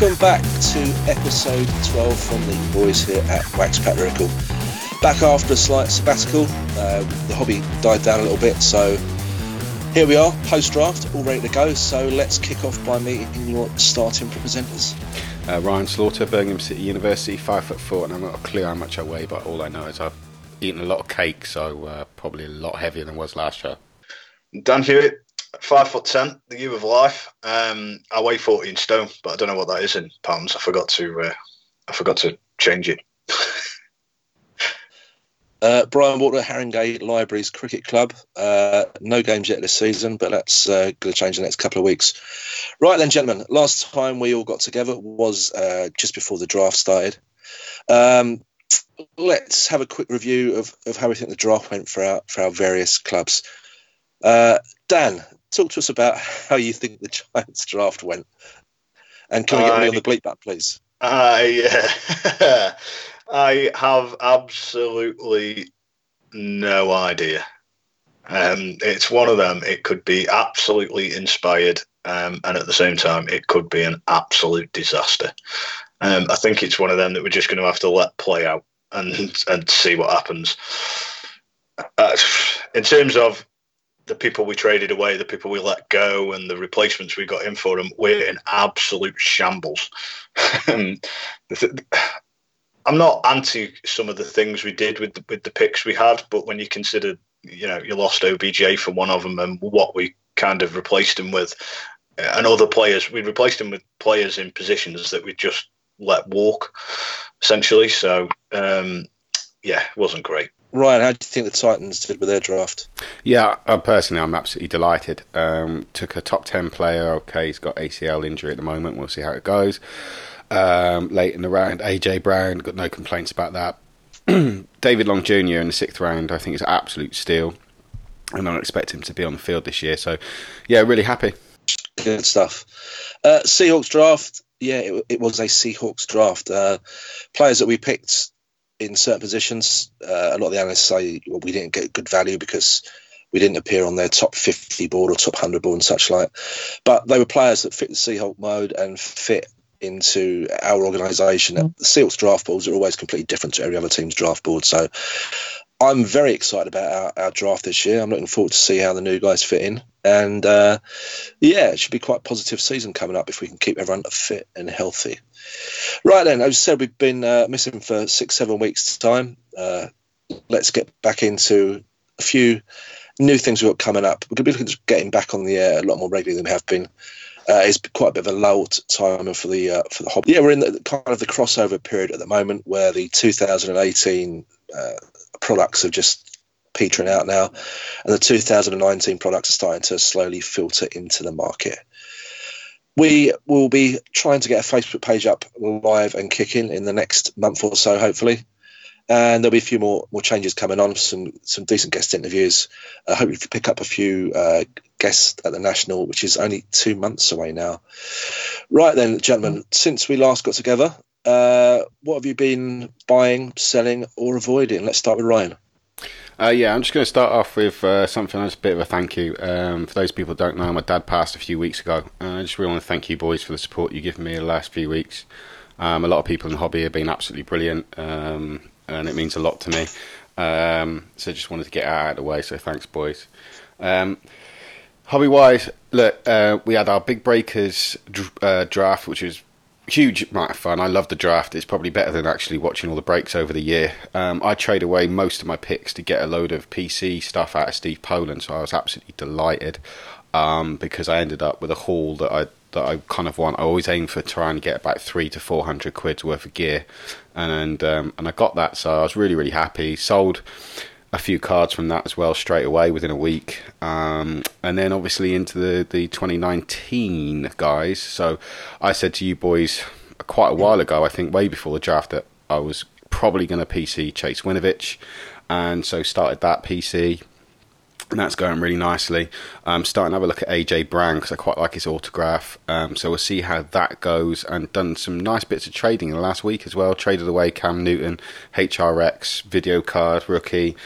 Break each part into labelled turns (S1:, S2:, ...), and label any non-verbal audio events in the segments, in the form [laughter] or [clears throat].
S1: welcome back to episode 12 from the boys here at Wax Pack Lyrical. Back after a slight sabbatical, uh, the hobby died down a little bit, so here we are, post draft, all ready to go. So let's kick off by meeting your starting presenters.
S2: Uh, Ryan Slaughter, Birmingham City University, five foot four, and I'm not clear how much I weigh, but all I know is I've eaten a lot of cake, so uh, probably a lot heavier than I was last year.
S3: Dan Hewitt, five foot ten, the year of life. Um, I weigh fourteen stone, but I don't know what that is in pounds. I forgot to uh, I forgot to change it. [laughs]
S1: uh, Brian Walter, Haringey Libraries Cricket Club. Uh, no games yet this season, but that's uh, going to change in the next couple of weeks. Right then, gentlemen. Last time we all got together was uh, just before the draft started. Um, let's have a quick review of, of how we think the draft went for our for our various clubs. Uh, Dan, talk to us about how you think the Giants draft went. And can we get I, me on the bleep back, please?
S3: I, uh, [laughs] I have absolutely no idea. Um, it's one of them. It could be absolutely inspired, um, and at the same time, it could be an absolute disaster. Um, I think it's one of them that we're just going to have to let play out and and see what happens. Uh, in terms of the people we traded away, the people we let go, and the replacements we got in for them, we're in absolute shambles. [laughs] I'm not anti some of the things we did with the, with the picks we had, but when you consider, you know, you lost OBJ for one of them and what we kind of replaced him with, and other players, we replaced him with players in positions that we just let walk, essentially. So, um, yeah, it wasn't great.
S1: Ryan, how do you think the Titans did with their draft?
S2: Yeah, uh, personally, I'm absolutely delighted. Um, took a top 10 player. Okay, he's got ACL injury at the moment. We'll see how it goes. Um, late in the round, AJ Brown, got no complaints about that. [clears throat] David Long Jr. in the sixth round, I think is an absolute steal. And I expect him to be on the field this year. So, yeah, really happy.
S1: Good stuff. Uh, Seahawks draft. Yeah, it, it, was a Seahawks draft. Uh, players that we picked in certain positions. Uh, a lot of the analysts say well, we didn't get good value because we didn't appear on their top 50 board or top 100 board and such like. But they were players that fit the Seahawk mode and fit into our organisation. Mm. The Seahawks draft boards are always completely different to every other team's draft board. So I'm very excited about our, our, draft this year. I'm looking forward to see how the new guys fit in. And uh, yeah, it should be quite a positive season coming up if we can keep everyone fit and healthy. Right then, as I said, we've been uh, missing for six, seven weeks' time. Uh, let's get back into a few new things we've got coming up. We're going to be looking at getting back on the air a lot more regularly than we have been. Uh, it's quite a bit of a lull time for the uh, for the hobby. Yeah, we're in the, kind of the crossover period at the moment where the 2018 uh, products are just petering out now, and the 2019 products are starting to slowly filter into the market. We will be trying to get a Facebook page up live and kicking in the next month or so, hopefully. And there'll be a few more more changes coming on, some some decent guest interviews. I uh, hope you pick up a few uh, guests at the National, which is only two months away now. Right then, gentlemen, since we last got together, uh, what have you been buying, selling, or avoiding? Let's start with Ryan.
S2: Uh, yeah, I'm just going to start off with uh, something that's a bit of a thank you. Um, for those people don't know, my dad passed a few weeks ago. And I just really want to thank you boys for the support you've given me the last few weeks. Um, a lot of people in the hobby have been absolutely brilliant, um, and it means a lot to me. Um, so just wanted to get out of the way, so thanks, boys. Um, hobby wise, look, uh, we had our big breakers uh, draft, which was huge amount of fun. I love the draft. It's probably better than actually watching all the breaks over the year. Um, I trade away most of my picks to get a load of PC stuff out of Steve Poland, so I was absolutely delighted um, because I ended up with a haul that I that I kind of want. I always aim for trying to get about three to four hundred quid's worth of gear, and um, and I got that, so I was really really happy. Sold a few cards from that as well straight away within a week. Um, and then obviously into the, the 2019 guys. So I said to you boys quite a while ago, I think way before the draft, that I was probably going to PC Chase Winovich. And so started that PC. And that's going really nicely. I'm um, starting to have a look at AJ Brown because I quite like his autograph. Um, so we'll see how that goes. And done some nice bits of trading in the last week as well. Traded away Cam Newton, HRX, video card, rookie.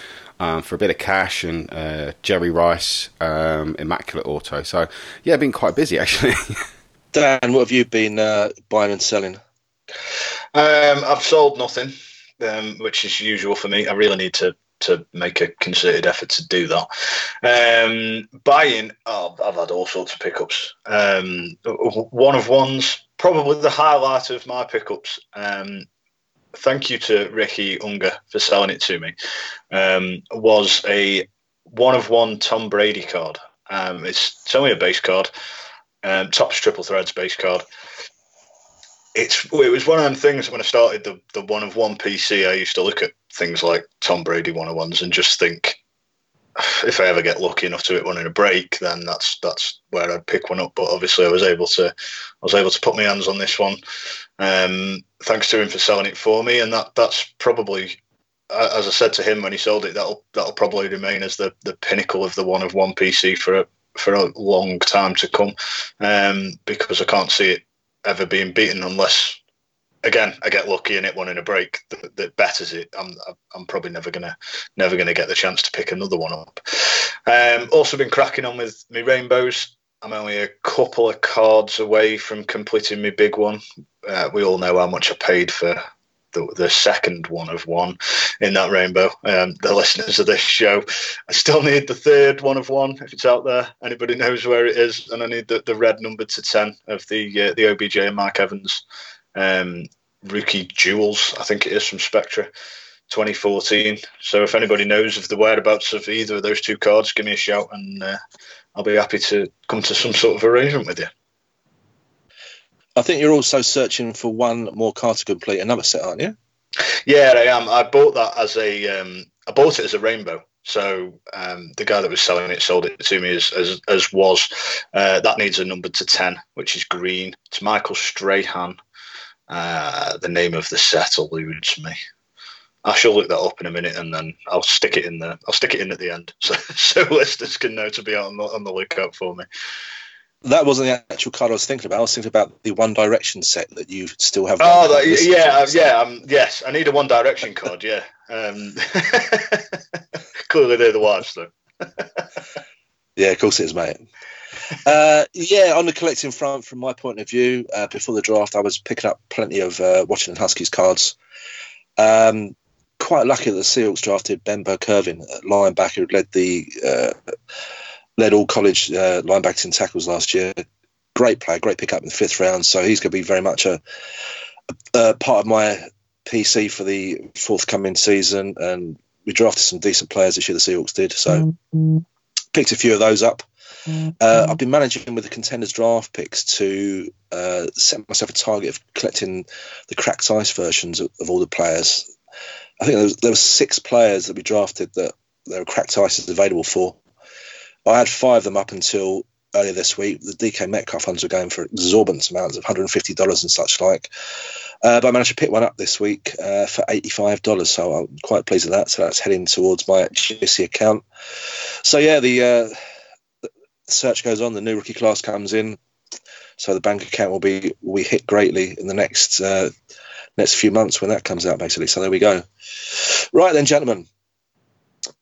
S2: Um, for a bit of cash and uh, Jerry Rice, um, Immaculate Auto. So, yeah, been quite busy [laughs] actually.
S1: Dan, what have you been uh, buying and selling?
S3: Um, I've sold nothing, um, which is usual for me. I really need to to make a concerted effort to do that. Um, buying, oh, I've had all sorts of pickups. Um, one of ones, probably the highlight of my pickups. Um, thank you to Ricky Unger for selling it to me. Um, was a one of one Tom Brady card. Um, it's, it's only a base card, um, Topps triple threads base card it's it was one of them things when I started the the one of one PC. I used to look at things like Tom Brady one of ones and just think, if I ever get lucky enough to hit one in a break, then that's that's where I'd pick one up. But obviously, I was able to I was able to put my hands on this one. Um, thanks to him for selling it for me, and that that's probably. As I said to him when he sold it, that'll that'll probably remain as the, the pinnacle of the one of one PC for a, for a long time to come, um, because I can't see it ever being beaten unless again I get lucky and it one in a break that, that betters it. I'm I'm probably never gonna never gonna get the chance to pick another one up. Um, also been cracking on with my rainbows. I'm only a couple of cards away from completing my big one. Uh, we all know how much I paid for the, the second one of one in that rainbow. Um, the listeners of this show, I still need the third one of one if it's out there. Anybody knows where it is, and I need the, the red number to ten of the uh, the OBJ and Mike Evans um, rookie jewels. I think it is from Spectra. 2014. So if anybody knows of the whereabouts of either of those two cards, give me a shout and uh, I'll be happy to come to some sort of arrangement with you.
S1: I think you're also searching for one more card to complete another set, aren't you?
S3: Yeah, I am. I bought that as a. Um, I bought it as a rainbow. So um, the guy that was selling it sold it to me as as, as was. Uh, that needs a number to ten, which is green. It's Michael Strahan. Uh, the name of the set eludes me. I shall look that up in a minute, and then I'll stick it in there. I'll stick it in at the end, [laughs] so so listeners can know to be on the, on the lookout for me
S1: that wasn't the actual card I was thinking about. I was thinking about the One Direction set that you still have.
S3: Oh, that, yeah, yeah, um, yes. I need a One Direction card. Yeah. Um, [laughs] clearly, they're the wives, though. [laughs]
S1: yeah, of course it is, mate. Uh, yeah, on the collecting front, from my point of view, uh, before the draft, I was picking up plenty of uh, Washington Huskies cards. Um, quite lucky that the Seahawks drafted Ben Burr-Kirven, linebacker, who led the uh, led all college uh, linebackers and tackles last year. Great player, great pickup in the fifth round. So he's going to be very much a, a, a, part of my PC for the forthcoming season. And we drafted some decent players this year. The Seahawks did. So mm-hmm. picked a few of those up. Uh, I've been managing with the contenders draft picks to uh, set myself a target of collecting the cracked ice versions of, of all the players. I think there was, there was six players that we drafted that there were cracked ices available for. I had five of them up until earlier this week. The DK Metcalf funds were going for exorbitant amounts of $150 and such like. Uh, but I managed to pick one up this week uh, for $85, so I'm quite pleased with that. So that's heading towards my GC account. So yeah, the, uh, the search goes on. The new rookie class comes in, so the bank account will be will be hit greatly in the next uh, next few months when that comes out, basically. So there we go. Right then, gentlemen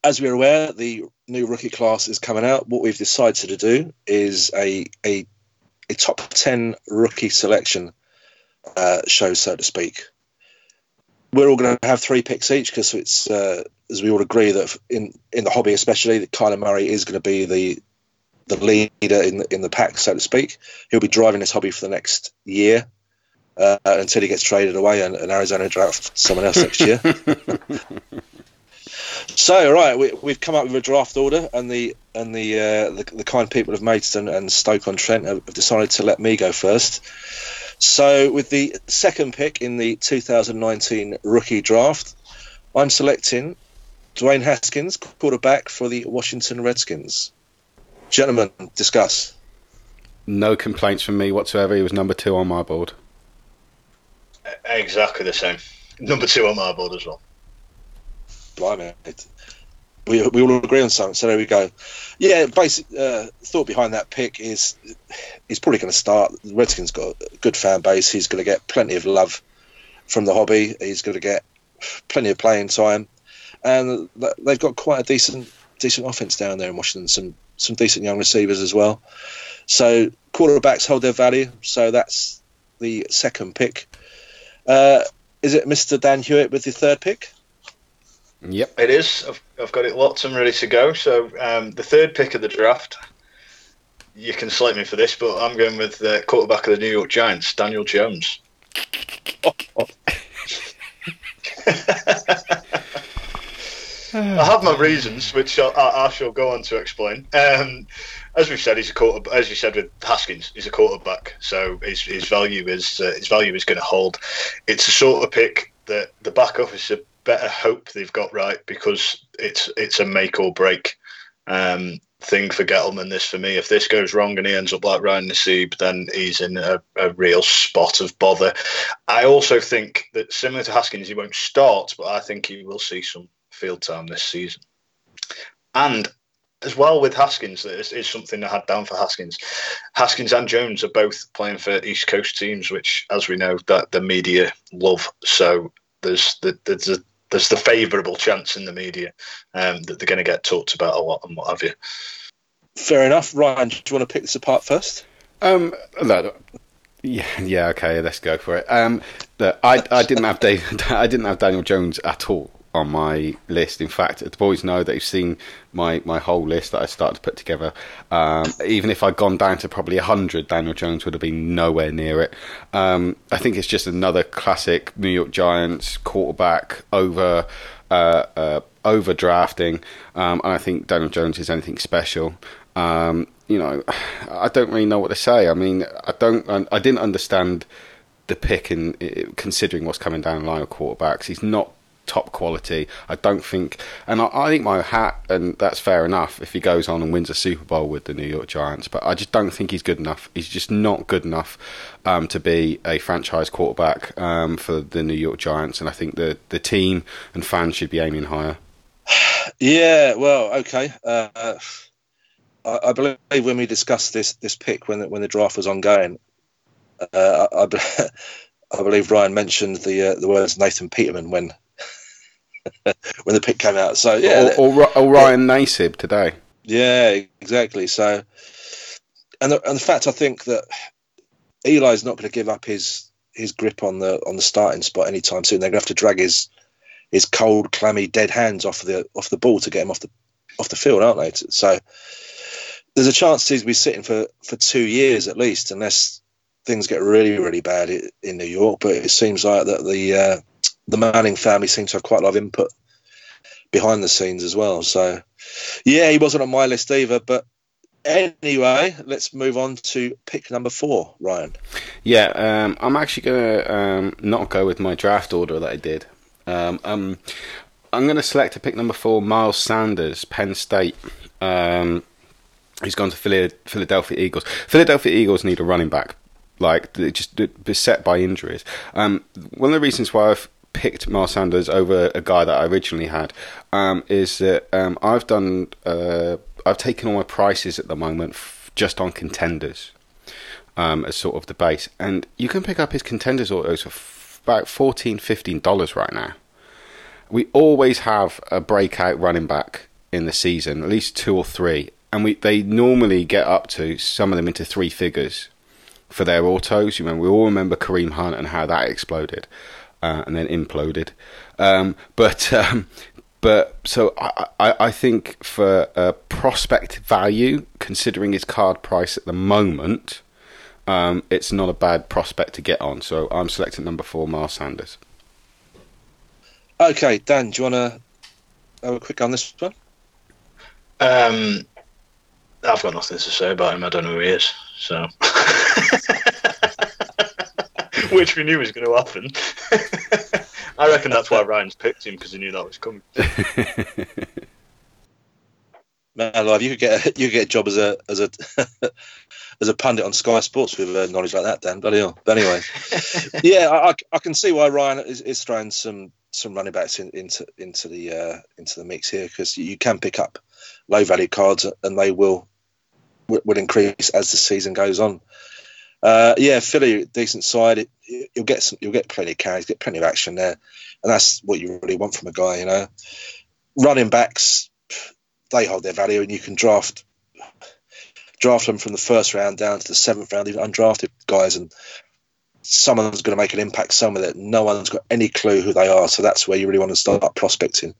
S1: as we're aware, the new rookie class is coming out. What we've decided to do is a a, a top ten rookie selection uh, show, so to speak. We're all going to have three picks each because it's uh, as we all agree that in in the hobby, especially, that Kyler Murray is going to be the the leader in the, in the pack, so to speak. He'll be driving this hobby for the next year. Uh, until he gets traded away and, and Arizona draft someone else next year. [laughs] So right, we, have come up with a draft order, and the and the uh, the, the, kind people of Maidstone and Stoke on Trent have decided to let me go first. So with the second pick in the 2019 rookie draft, I'm selecting Dwayne Haskins, quarterback for the Washington Redskins. Gentlemen, discuss.
S2: No complaints from me whatsoever. He was number two on my board.
S3: Exactly the same. Number two on my board as well
S1: blimey, we, we all agree on something. So there we go. Yeah, basic uh, thought behind that pick is he's probably going to start. The Redskins got a good fan base. He's going to get plenty of love from the hobby. He's going to get plenty of playing time, and they've got quite a decent decent offense down there in Washington. Some some decent young receivers as well. So quarterbacks hold their value, so that's the second pick. Uh, is it Mr. Dan Hewitt with the third pick?
S2: Yep.
S3: It is. I've, I've got it locked and ready to go. So um, the third pick of the draft, you can select me for this, but I'm going with the quarterback of the New York Giants, Daniel Jones. [laughs] I have my reasons, which I, I, shall go on to explain. Um, as we've said, he's a quarter. As you said with Haskins, he's a quarterback, so his, his value is uh, his value is going to hold. It's a sort of pick that the back office are better hope they've got right because it's it's a make or break um, thing for Gettleman. This for me, if this goes wrong and he ends up like Ryan Nassib, then he's in a, a real spot of bother. I also think that similar to Haskins, he won't start, but I think he will see some field time this season. And as well with Haskins, this is something I had down for Haskins. Haskins and Jones are both playing for East Coast teams, which, as we know, that the media love. So there's the, there's a, there's the favourable chance in the media um, that they're going to get talked about a lot and what have you.
S1: Fair enough, Ryan. Do you want to pick this apart first?
S2: Um, no, yeah, yeah, okay, let's go for it. Um, look, I I didn't have Dave, [laughs] I didn't have Daniel Jones at all on my list. In fact, the boys know that they've seen my, my whole list that I started to put together. Um, even if I'd gone down to probably 100, Daniel Jones would have been nowhere near it. Um, I think it's just another classic New York Giants quarterback over. Uh, uh, overdrafting, um, and I think Daniel Jones is anything special. Um, you know, I don't really know what to say. I mean, I don't, I didn't understand the pick in considering what's coming down the line of quarterbacks. He's not top quality. I don't think, and I, I, think my hat, and that's fair enough if he goes on and wins a Super Bowl with the New York Giants. But I just don't think he's good enough. He's just not good enough um, to be a franchise quarterback um, for the New York Giants. And I think the the team and fans should be aiming higher. [sighs]
S1: Yeah, well, okay. Uh, I, I, believe when we discussed this this pick when the, when the draft was ongoing, uh, I, I, [laughs] believe Ryan mentioned the uh, the words Nathan Peterman when [laughs] when the pick came out. So yeah,
S2: or, or, or Ryan yeah, Nassib today.
S1: Yeah, exactly. So, and the, and the fact I think that Eli's not going to give up his his grip on the on the starting spot anytime soon. They're going to have to drag his his cold, clammy, dead hands off the off the ball to get him off the off the field, aren't they? So there's a chance he's be sitting for for two years at least, unless things get really really bad in New York. But it seems like that the uh, the Manning family seem to have quite a lot of input behind the scenes as well. So, yeah, he wasn't on my list either. But anyway, let's move on to pick number four, Ryan.
S2: Yeah, um, I'm actually going to um, not go with my draft order that I did. Um, um I'm going to select a pick number four, Miles Sanders, Penn State. Um, he's gone to Philadelphia Eagles. Philadelphia Eagles need a running back. Like, they're just beset by injuries. Um, one of the reasons why I've picked Miles Sanders over a guy that I originally had um, is that um, I've done uh, I've taken all my prices at the moment f- just on contenders um, as sort of the base, and you can pick up his contenders autos for f- about 14 dollars right now. We always have a breakout running back in the season, at least two or three, and we they normally get up to some of them into three figures for their autos. You remember, we all remember Kareem Hunt and how that exploded uh, and then imploded. Um, but um, but so I, I, I think for uh, prospect value, considering his card price at the moment, um, it's not a bad prospect to get on. So I'm selecting number four, Miles Sanders.
S1: Okay, Dan, do you want to have a quick on this one?
S3: Um, I've got nothing to say about him. I don't know who he is. So. [laughs] [laughs] which we knew was going to happen. [laughs] I reckon that's why Ryan's picked him because he knew that was coming. [laughs]
S1: Man, alive, you could get a, you could get a job as a as a as a pundit on Sky Sports with uh, knowledge like that, Dan. But anyway, yeah, I, I, can see why Ryan is, is throwing some some running backs in, into into the uh, into the mix here because you can pick up low value cards and they will will increase as the season goes on. Uh, yeah, Philly, decent side. It, you'll get some, you'll get plenty of carries, get plenty of action there, and that's what you really want from a guy. You know, running backs, they hold their value, and you can draft draft them from the first round down to the seventh round, even undrafted guys, and someone's going to make an impact somewhere that no one's got any clue who they are. So that's where you really want to start prospecting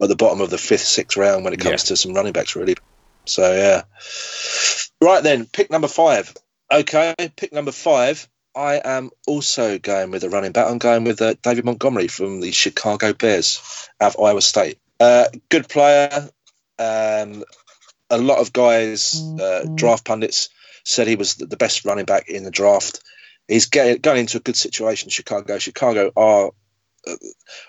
S1: at the bottom of the fifth, sixth round when it comes yeah. to some running backs, really. So yeah. Right then, pick number five. Okay, pick number five. I am also going with a running back. I'm going with uh, David Montgomery from the Chicago Bears out of Iowa State. Uh, good player. Um, a lot of guys, uh, mm-hmm. draft pundits, said he was the best running back in the draft. He's getting, going into a good situation. Chicago. Chicago are uh,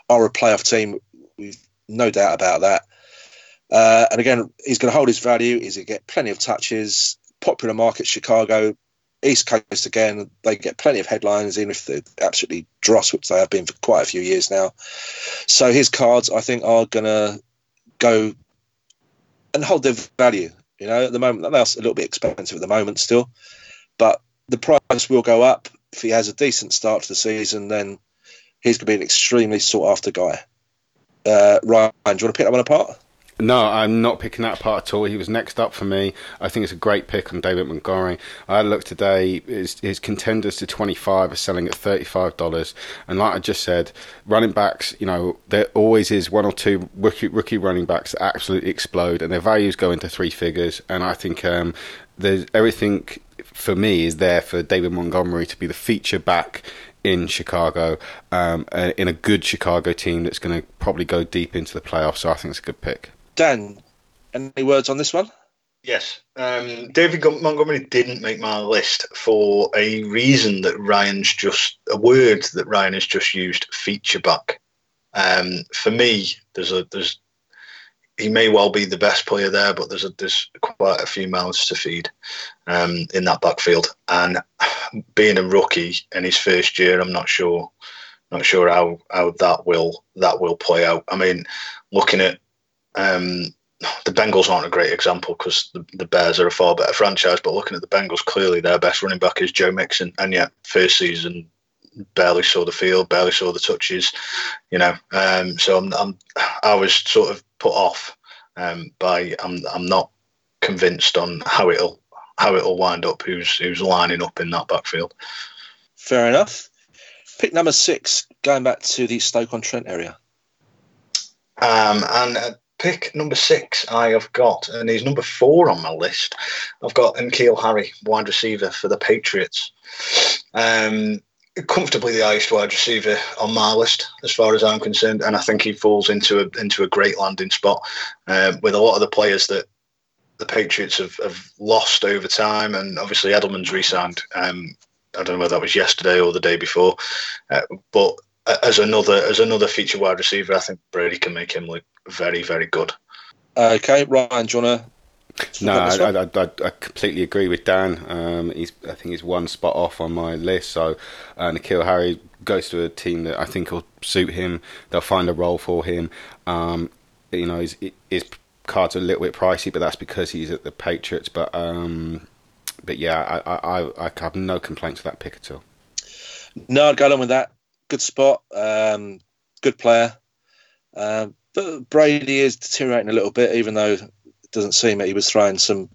S1: are a playoff team. We've no doubt about that. Uh, and again, he's going to hold his value. He's going to get plenty of touches. Popular market, Chicago, East Coast again. They get plenty of headlines, even if they're absolutely dross, which they have been for quite a few years now. So his cards, I think, are going to go and hold their value. You know, at the moment, they're a little bit expensive at the moment still, but the price will go up if he has a decent start to the season. Then he's going to be an extremely sought after guy. Uh, Ryan, do you want to pick that one apart?
S2: No, I'm not picking that apart at all. He was next up for me. I think it's a great pick on David Montgomery. I had a look today. His, his contenders to 25 are selling at $35. And like I just said, running backs, you know, there always is one or two rookie, rookie running backs that absolutely explode and their values go into three figures. And I think um, there's everything for me is there for David Montgomery to be the feature back in Chicago, um, uh, in a good Chicago team that's going to probably go deep into the playoffs. So I think it's a good pick.
S1: Dan, any words on this one?
S3: Yes. Um, David Montgomery didn't make my list for a reason that Ryan's just, a word that Ryan has just used, feature back. Um, for me, there's a, there's, he may well be the best player there, but there's a, there's quite a few mouths to feed um, in that backfield. And being a rookie in his first year, I'm not sure, not sure how, how that will that will play out. I mean, looking at um, the Bengals aren't a great example because the, the, Bears are a far better franchise. But looking at the Bengals, clearly their best running back is Joe Mixon, and yet first season barely saw the field, barely saw the touches. You know, um, so I'm, I'm, i was sort of put off um, by I'm I'm not convinced on how it'll how it'll wind up. Who's who's lining up in that backfield?
S1: Fair enough. Pick number six, going back to the Stoke on Trent area.
S3: Um, and uh, pick number six I have got, and he's number four on my list. I've got N'Keal Harry, wide receiver for the Patriots. Um, comfortably the highest wide receiver on my list, as far as I'm concerned, and I think he falls into a into a great landing spot uh, with a lot of the players that the Patriots have, have lost over time, and obviously Edelman's re-signed. Um, I don't know whether that was yesterday or the day before, uh, but as another as another feature wide receiver, I think Brady can make him look very very good.
S1: Okay, Ryan, do you want
S2: to? No, I, I, I, I, completely agree with Dan. Um, he's I think he's one spot off on my list. So uh, N'Keal Harry goes to a team that I think will suit him. They'll find a role for him. Um, you know, his, his cards are a little bit pricey, but that's because he's at the Patriots. But um, but yeah, I, I, I have no complaints with that pick at all.
S1: No, I'd go along with that good spot, um, good player. Um, but Brady is deteriorating a little bit, even though it doesn't seem that he was throwing some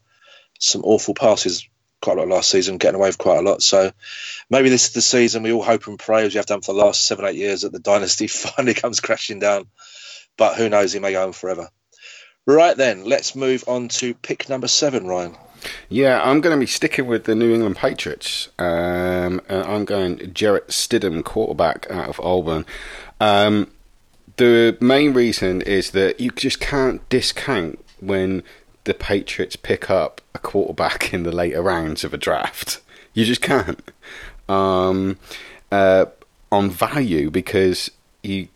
S1: some awful passes quite a lot last season, getting away with quite a lot. So maybe this is the season we all hope and pray, as we have done for the last seven, eight years, that the dynasty [laughs] finally comes crashing down. But who knows, he may go on forever. Right then, let's move on to pick number seven, Ryan.
S2: Yeah, I'm going to be sticking with the New England Patriots. Um, I'm going Jarrett Stidham, quarterback out of Auburn. Um, the main reason is that you just can't discount when the Patriots pick up a quarterback in the later rounds of a draft. You just can't. Um, uh, on value because you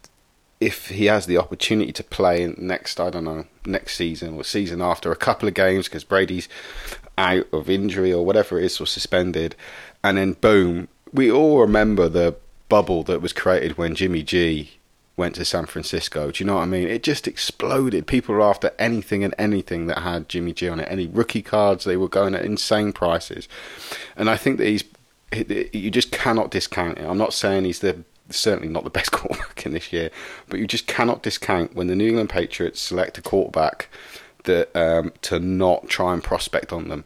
S2: if he has the opportunity to play next, I don't know, next season or season after a couple of games because Brady's out of injury or whatever it is or suspended, and then boom, we all remember the bubble that was created when Jimmy G went to San Francisco. Do you know what I mean? It just exploded. People were after anything and anything that had Jimmy G on it. Any rookie cards, they were going at insane prices. And I think that he's you just cannot discount it. I'm not saying he's the certainly not the [laughs] best quarterback in this year, but you just cannot discount when the New England Patriots select a quarterback that um, to not try and prospect on them.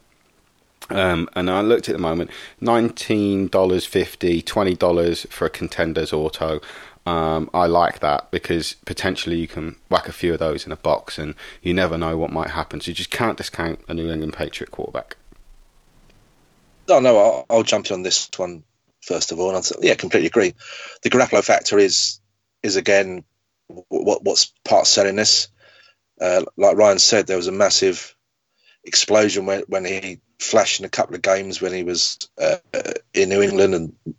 S2: Um, and I looked at the moment, nineteen dollars fifty, twenty dollars for a contenders auto. Um, I like that because potentially you can whack a few of those in a box, and you never know what might happen. So you just can't discount a New England Patriot quarterback.
S1: No, no, I'll, I'll jump in on this one first of all. And I'll, yeah, completely agree. The Garoppolo factor is is again what what's part selling this. Uh, like Ryan said, there was a massive explosion when when he flashed in a couple of games when he was uh, in New England, and as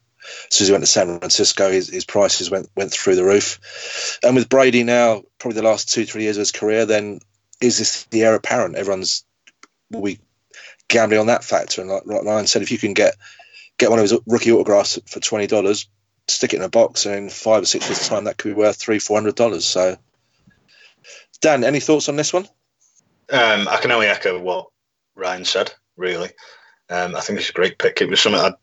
S1: soon as he went to San Francisco, his, his prices went went through the roof. And with Brady now, probably the last two three years of his career, then is this the heir apparent? Everyone's we gambling on that factor. And like Ryan said, if you can get get one of his rookie autographs for twenty dollars, stick it in a box, and in five or six years' time, that could be worth three four hundred dollars. So, Dan, any thoughts on this one?
S3: Um, I can only echo what Ryan said. Really, um, I think it's a great pick. It was something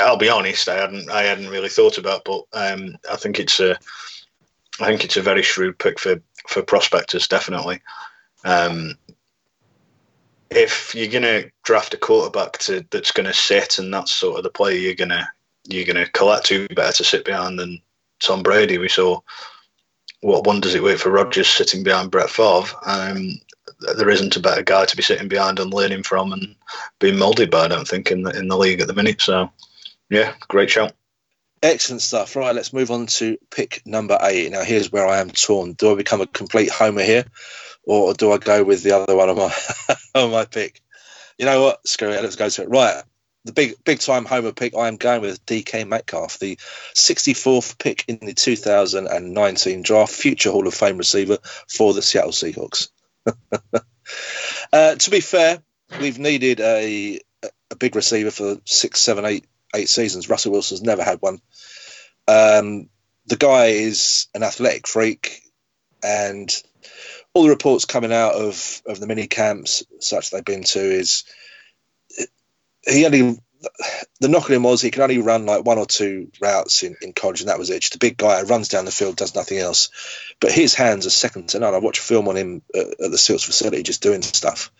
S3: i will be honest, I hadn't I hadn't really thought about, but um, I think it's a I think it's a very shrewd pick for for prospectors, definitely. Um, if you're going to draft a quarterback to, that's going to sit and that's sort of the player you're going to you're going to collect, who better to sit behind than Tom Brady? We saw what one does it wait for Rodgers sitting behind Brett Favre. Um, there isn't a better guy to be sitting behind and learning from and being moulded by. I don't think in the in the league at the minute. So, yeah, great show.
S1: Excellent stuff. Right, let's move on to pick number eight. Now, here's where I am torn. Do I become a complete homer here, or do I go with the other one on my [laughs] on my pick? You know what? Screw it. Let's go to it. Right, the big big time homer pick. I am going with DK Metcalf, the 64th pick in the 2019 draft, future Hall of Fame receiver for the Seattle Seahawks. [laughs] uh, to be fair, we've needed a a big receiver for six, seven, eight, eight seasons. Russell Wilson's never had one. Um, the guy is an athletic freak, and all the reports coming out of, of the mini camps, such they've been to, is he only the knock on him was he could only run like one or two routes in, in college, and that was it. Just a big guy, who runs down the field, does nothing else. But his hands are second to none. I watched a film on him at, at the Seals facility just doing stuff,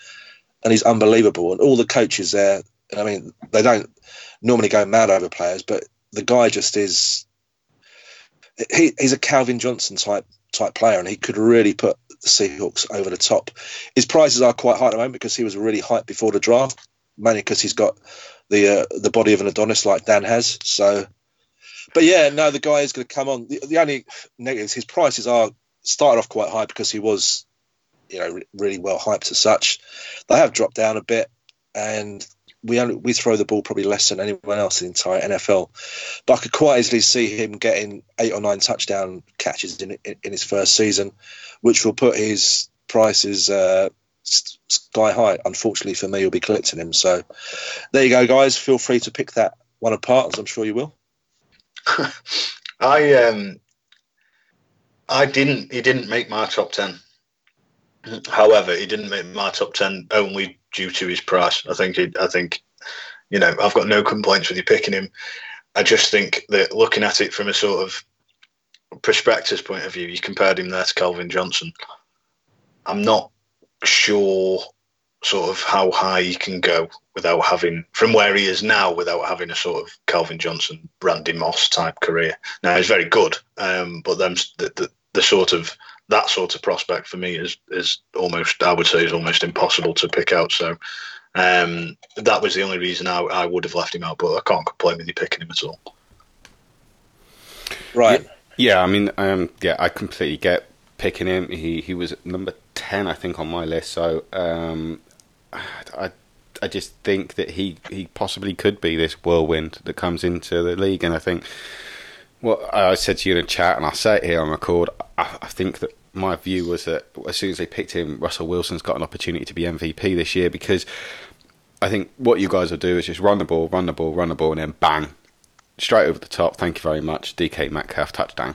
S1: and he's unbelievable. And all the coaches there, I mean, they don't normally go mad over players, but the guy just is. He, he's a Calvin Johnson type type player, and he could really put the Seahawks over the top. His prices are quite high at the moment because he was really hyped before the draft, mainly because he's got the uh, the body of an Adonis like Dan has. So, but yeah, no, the guy is going to come on. The, the only negatives, his prices are started off quite high because he was, you know, really well hyped as such. They have dropped down a bit, and we only we throw the ball probably less than anyone else in the entire NFL. But I could quite easily see him getting eight or nine touchdown catches in in, in his first season, which will put his prices uh, sky high. Unfortunately for me, you'll be collecting him. So there you go, guys. Feel free to pick that one apart, as I'm sure you will. [laughs]
S3: I um, I didn't. He didn't make my top ten. However, he didn't make my top ten only due to his price. I think. He, I think. You know, I've got no complaints with you picking him. I just think that looking at it from a sort of prospectus point of view, you compared him there to Calvin Johnson. I'm not sure sort of how high he can go without having from where he is now without having a sort of Calvin Johnson, Randy Moss type career. Now he's very good, um, but them the, the, the sort of that sort of prospect for me is is almost I would say is almost impossible to pick out. So um, that was the only reason I, I would have left him out, but I can't complain with you picking him at all.
S1: Right.
S2: Yeah, I mean, um, yeah, I completely get picking him. He he was number ten, I think, on my list. So um, I I just think that he he possibly could be this whirlwind that comes into the league, and I think Well, I said to you in a chat, and I'll say it here on record. I, I think that my view was that as soon as they picked him, Russell Wilson's got an opportunity to be MVP this year because I think what you guys will do is just run the ball, run the ball, run the ball, and then bang, straight over the top. Thank you very much, DK Metcalf touchdown,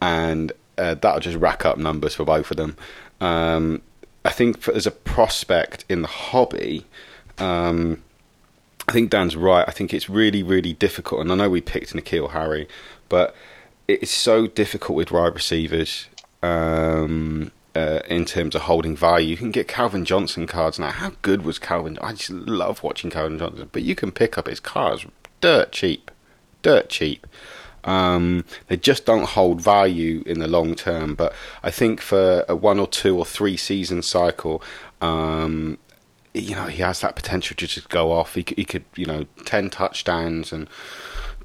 S2: and uh, that'll just rack up numbers for both of them. Um, I think for, as a prospect in the hobby, um, I think Dan's right. I think it's really, really difficult. And I know we picked N'Keal Harry, but it's so difficult with wide receivers. Um, uh, in terms of holding value. You can get Calvin Johnson cards now. How good was Calvin? I just love watching Calvin Johnson, but you can pick up his cards dirt cheap, dirt cheap. Um, they just don't hold value in the long term. But I think for a one or two or three season cycle, um, you know, he has that potential to just go off. He, he could, you know, ten touchdowns and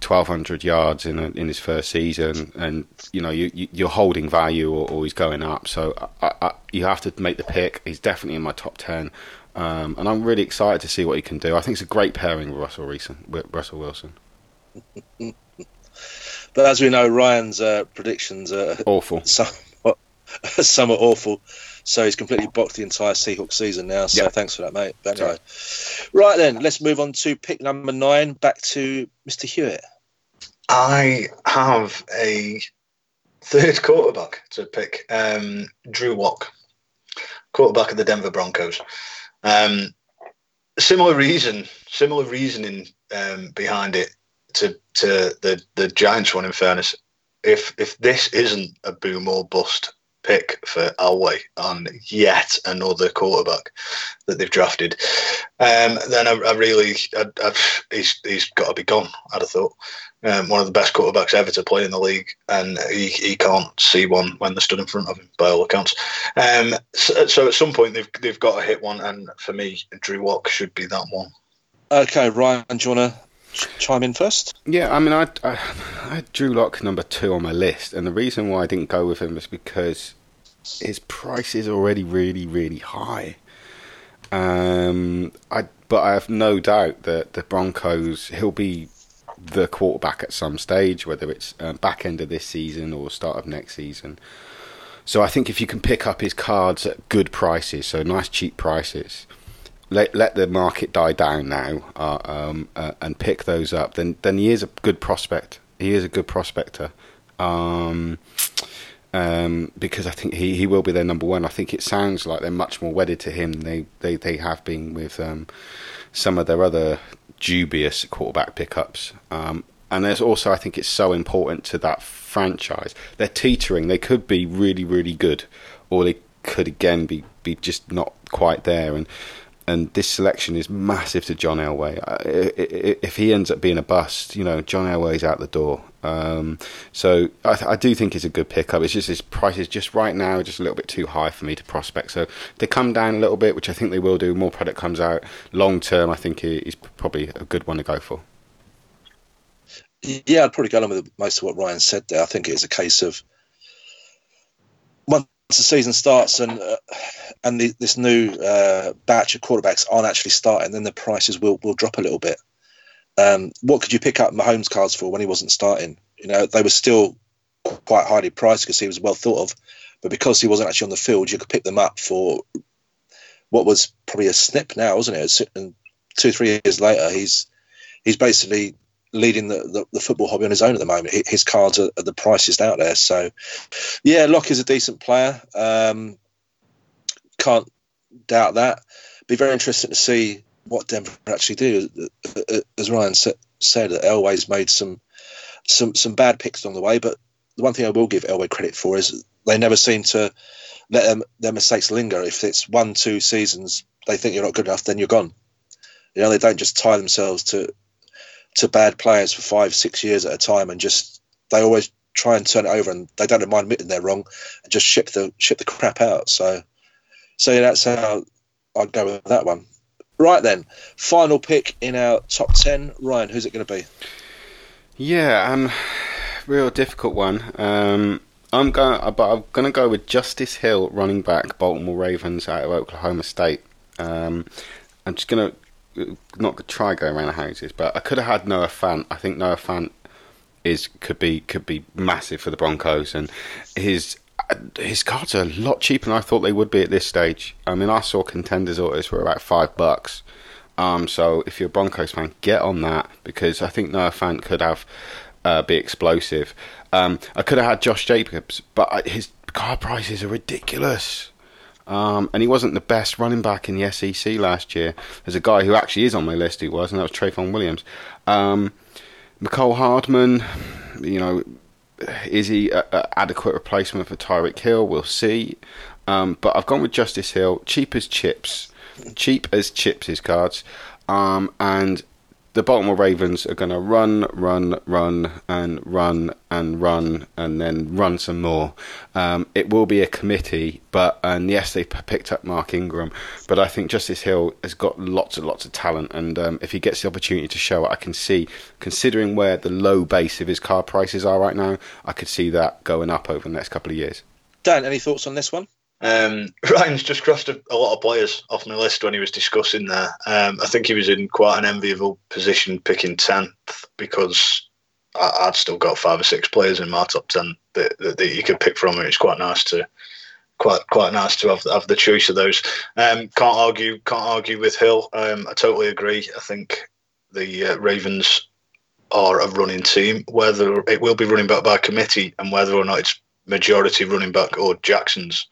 S2: 1,200 yards in a, in his first season, and you know you, you are holding value or, or, he's going up. So I, I, you have to make the pick. He's definitely in my top 10, um, and I'm really excited to see what he can do. I think it's a great pairing with Russell Wilson. With Russell Wilson. [laughs]
S1: but as we know, Ryan's uh, predictions are [laughs]
S2: awful.
S1: Somewhat, [laughs] somewhat awful. So he's completely boxed the entire Seahawks season now. So thanks for that, mate. Right then, let's move on to pick number nine. Back to Mr. Hewitt.
S3: I have a third quarterback to pick, um, Drew Lock, quarterback of the Denver Broncos. Um, similar reason, similar reasoning um, behind it to to the the Giants one. In fairness, if if this isn't a boom or bust pick for Elway on yet another quarterback that they've drafted, um, then I, I really, I, he's, he's got to be gone, I'd have thought. Um, one of the best quarterbacks ever to play in the league, and he, he can't see one when they're stood in front of him, by all accounts. Um, so, so, at some point, they've, they've got to hit one, and for me, Drew Lock should be that one.
S1: Okay, Ryan, do you want to chime in first?
S2: Yeah, I mean, I, I, I had Drew Lock number two on my list, and the reason why I didn't go with him was because his price is already really, really high. Um, I but I have no doubt that the Broncos he'll be the quarterback at some stage, whether it's uh, back end of this season or start of next season. So I think if you can pick up his cards at good prices, so nice cheap prices, let let the market die down now uh, um, uh, and pick those up, then then he is a good prospect. He is a good prospector. Um, um, because I think he, he will be their number one. I think it sounds like they're much more wedded to him than they, they, they have been with um, some of their other dubious quarterback pickups. Um, and there's also, I think it's so important to that franchise. They're teetering. They could be really, really good, or they could again be, be just not quite there. And and this selection is massive to John Elway. If he ends up being a bust, you know, John Elway's out the door. Um, so I, I, do think it's a good pickup. It's just his price is just right now just a little bit too high for me to prospect. So they come down a little bit, which I think they will do. More product comes out long term. I think he's probably a good one to go for.
S1: Yeah, I'd probably go along with most of what Ryan said there. I think it's a case of once the season starts and uh, and the, this new uh, batch of quarterbacks aren't actually starting, then the prices will will drop a little bit. Um, what could you pick up Mahomes cards for when he wasn't starting? You know, they were still quite highly priced because he was well thought of, but because he wasn't actually on the field, you could pick them up for what was probably a snip now, wasn't it? And two, three years later, he's he's basically leading the, the, the, football hobby on his own at the moment. His cards are, are the priciest out there. So, yeah, Lock is a decent player. Um, can't doubt that. Be very interesting to see what Denver actually do. As Ryan said, Elway's made some some some bad picks along the way, but the one thing I will give Elway credit for is they never seem to let them, their mistakes linger. If it's one, two seasons, they think you're not good enough, then you're gone. You know, they don't just tie themselves to to bad players for five, six years at a time, and just they always try and turn it over, and they don't mind admitting they're wrong, and just ship the ship the crap out. So, so yeah, that's how I'd go with that one. Right then, final pick in our top ten. Ryan, who's it going to be?
S2: Yeah, um, real difficult one. Um, I'm going, but I'm going to go with Justice Hill, running back, Baltimore Ravens out of Oklahoma State. Um, I'm just going to not try going around the houses, but I could have had Noah Fant. I think Noah Fant is could be could be massive for the Broncos, and his his cards are a lot cheaper than I thought they would be at this stage. I mean, I saw contenders autos for about five bucks. Um, so if you're a Broncos fan, get on that because I think Noah Fant could have uh, be explosive. Um, I could have had Josh Jacobs, but his card prices are ridiculous. Um, and he wasn't the best running back in the SEC last year. There's a guy who actually is on my list who was, and that was Trayveon Williams. Um, Hardman, you know, is he an adequate replacement for Tyreek Hill? We'll see. Um, but I've gone with Justice Hill, cheap as chips, cheap as chips his cards, um, and the Baltimore Ravens are going to run, run, run, and run and run, and then run some more. Um, it will be a committee, but and yes, they picked up Mark Ingram, but I think Justice Hill has got lots and lots of talent, and um, if he gets the opportunity to show it, I can see, considering where the low base of his car prices are right now, I could see that going up over the next couple of years.
S1: Dan, any thoughts on this one?
S3: Um, [laughs] Ryan's just crossed a, a, lot of players off my list when he was discussing there. Um, I think he was in quite an enviable position picking 10th because I, would still got five or six players in my top 10 that, that, that you could pick from. And it's quite nice to quite quite nice to have, have the choice of those. Um, can't argue can't argue with Hill. Um, I totally agree. I think the uh, Ravens are a running team. Whether it will be running back by committee and whether or not it's majority running back or Jackson's